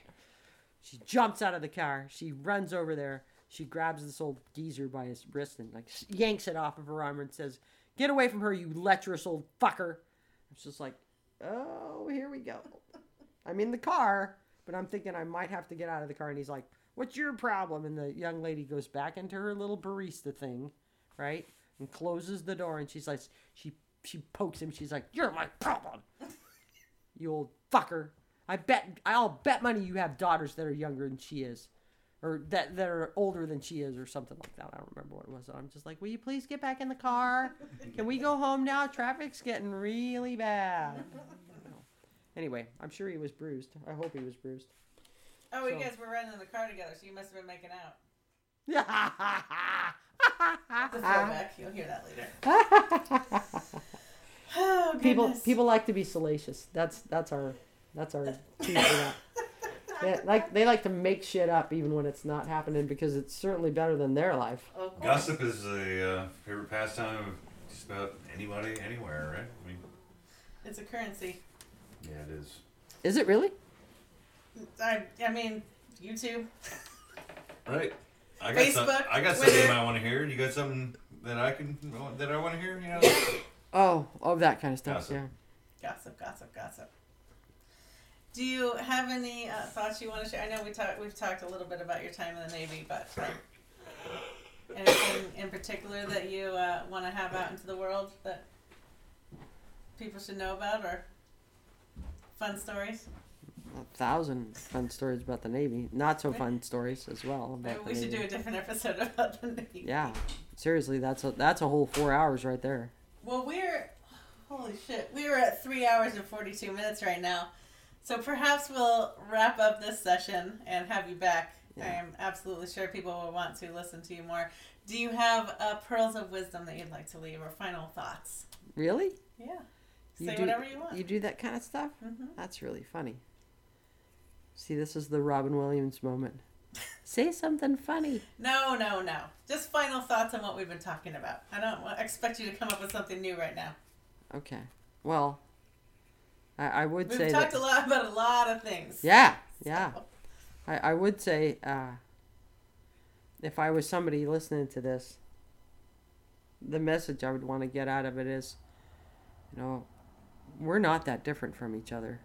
She jumps out of the car. She runs over there. She grabs this old geezer by his wrist and like yanks it off of her arm and says, "Get away from her, you lecherous old fucker!" It's just like, oh, here we go. *laughs* I'm in the car, but I'm thinking I might have to get out of the car. And he's like, "What's your problem?" And the young lady goes back into her little barista thing, right, and closes the door. And she's like, she she pokes him. She's like, "You're my problem, *laughs* you old fucker." I bet I'll bet money you have daughters that are younger than she is, or that that are older than she is, or something like that. I don't remember what it was. I'm just like, will you please get back in the car? Can we go home now? Traffic's getting really bad. *laughs* Anyway, I'm sure he was bruised. I hope he was bruised. Oh, you So- guys were running in the car together, so you must have been making out. *laughs* Uh-huh. The throwback. You'll hear that later. *laughs* Oh, people goodness. people like to be salacious. That's that's our that's our key for that. *laughs* They like they like to make shit up even when it's not happening because it's certainly better than their life. Of. Gossip is a uh, favorite pastime of just about anybody, anywhere, right? I mean, It's a currency. yeah, it is. Is it really? I, I mean, YouTube. Right. I got some, Facebook, I got something Twitter. I want to hear. You got something that I can that I want to hear? You know? Oh, oh, that kind of stuff. Gossip. Yeah. Gossip, gossip, gossip. Do you have any uh, thoughts you want to share? I know we talked. We've talked a little bit about your time in the Navy, but uh, anything in particular that you uh, want to have out into the world that people should know about, or fun stories? A thousand fun stories about the Navy. Not so fun stories as well. Maybe About we the should do a different episode *laughs* about the Navy. Yeah, seriously, that's a that's a whole four hours right there. Well, we're holy shit. We are at three hours and forty-two minutes right now, so perhaps we'll wrap up this session and have you back. I am absolutely sure people will want to listen to you more. Do you have uh, pearls of wisdom that you'd like to leave or final thoughts? Really? Yeah, You say do- whatever you want. You do that kind of stuff? hmm That's really funny. See, this is the Robin Williams moment. Say something funny. No, no, no. Just final thoughts on what we've been talking about. I don't expect you to come up with something new right now. Okay. Well, I, I would say We've talked that. a lot about a lot of things. Yeah, yeah. I, I would say uh, if I was somebody listening to this, the message I would want to get out of it is, you know, we're not that different from each other.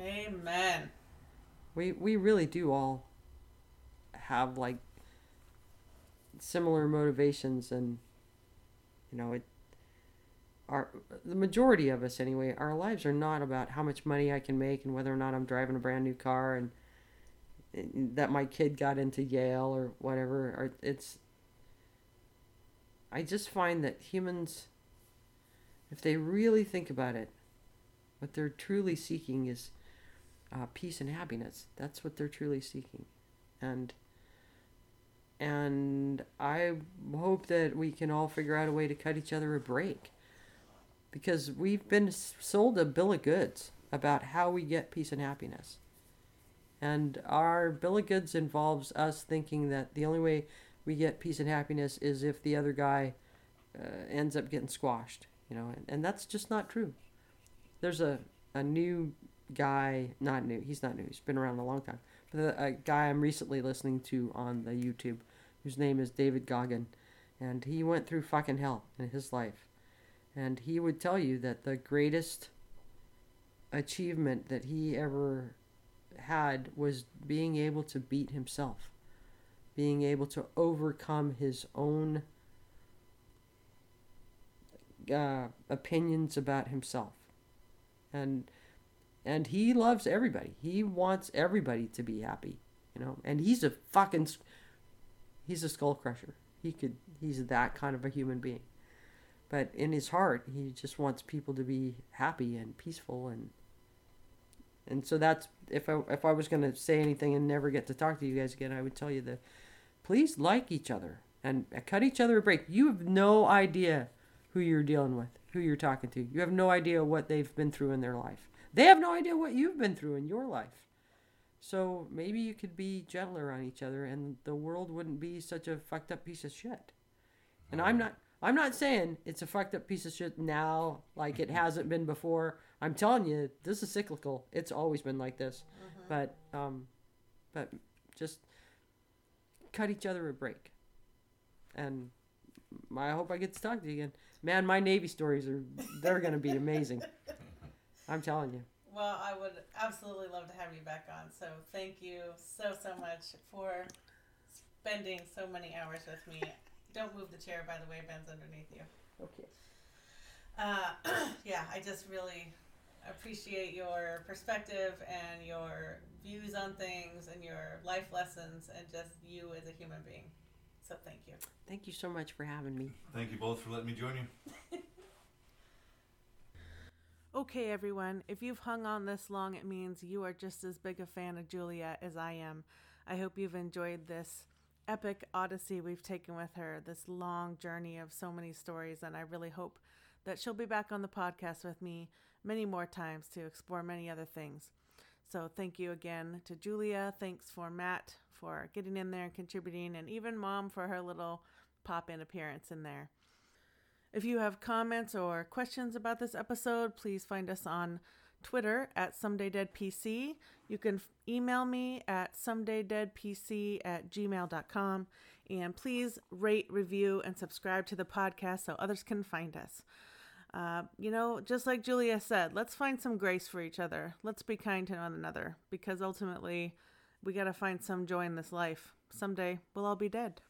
Amen. We we really do all have like similar motivations and you know it our the majority of us anyway our lives are not about how much money I can make and whether or not I'm driving a brand new car and, and that my kid got into Yale or whatever or it's I just find that humans if they really think about it what they're truly seeking is uh, peace and happiness. That's what they're truly seeking, and and I hope that we can all figure out a way to cut each other a break, because we've been sold a bill of goods about how we get peace and happiness, and our bill of goods involves us thinking that the only way we get peace and happiness is if the other guy uh, ends up getting squashed, you know, and, and that's just not true. There's a a new guy, not new, he's not new, he's been around a long time, but a, a guy I'm recently listening to on the YouTube, whose name is David Goggin, and he went through fucking hell in his life. And he would tell you that the greatest achievement that he ever had was being able to beat himself, being able to overcome his own uh, opinions about himself and and he loves everybody. He wants everybody to be happy, you know. And he's a fucking he's a skull crusher. He could he's that kind of a human being. But in his heart, he just wants people to be happy and peaceful and and so that's if I if I was going to say anything and never get to talk to you guys again, I would tell you that please like each other and cut each other a break. You have no idea who you're dealing with, who you're talking to. You have no idea what they've been through in their life. They have no idea what you've been through in your life. So maybe you could be gentler on each other and the world wouldn't be such a fucked up piece of shit. And I'm not I'm not saying it's a fucked up piece of shit now like it hasn't been before. I'm telling you this is cyclical. It's always been like this. But um but just cut each other a break. And I hope I get to talk to you again. Man, my Navy stories are they're gonna be amazing. *laughs* I'm telling you. Well, I would absolutely love to have you back on. So thank you so so much for spending so many hours with me. *laughs* Don't move the chair, by the way. Ben's underneath you. Okay. Uh, *clears throat* yeah, I just really appreciate your perspective and your views on things and your life lessons and just you as a human being. So thank you. Thank you so much for having me. Thank you both for letting me join you. *laughs* Okay, everyone, if you've hung on this long, it means you are just as big a fan of Julia as I am. I hope you've enjoyed this epic odyssey we've taken with her, this long journey of so many stories, and I really hope that she'll be back on the podcast with me many more times to explore many other things. So, thank you again to Julia. Thanks for Matt for getting in there and contributing, and even Mom for her little pop in appearance in there. If you have comments or questions about this episode, please find us on Twitter at SomedayDeadPC. You can email me at SomedayDeadPC at gmail.com. And please rate, review, and subscribe to the podcast so others can find us. Uh, you know, just like Julia said, let's find some grace for each other. Let's be kind to one another because ultimately we got to find some joy in this life. Someday we'll all be dead.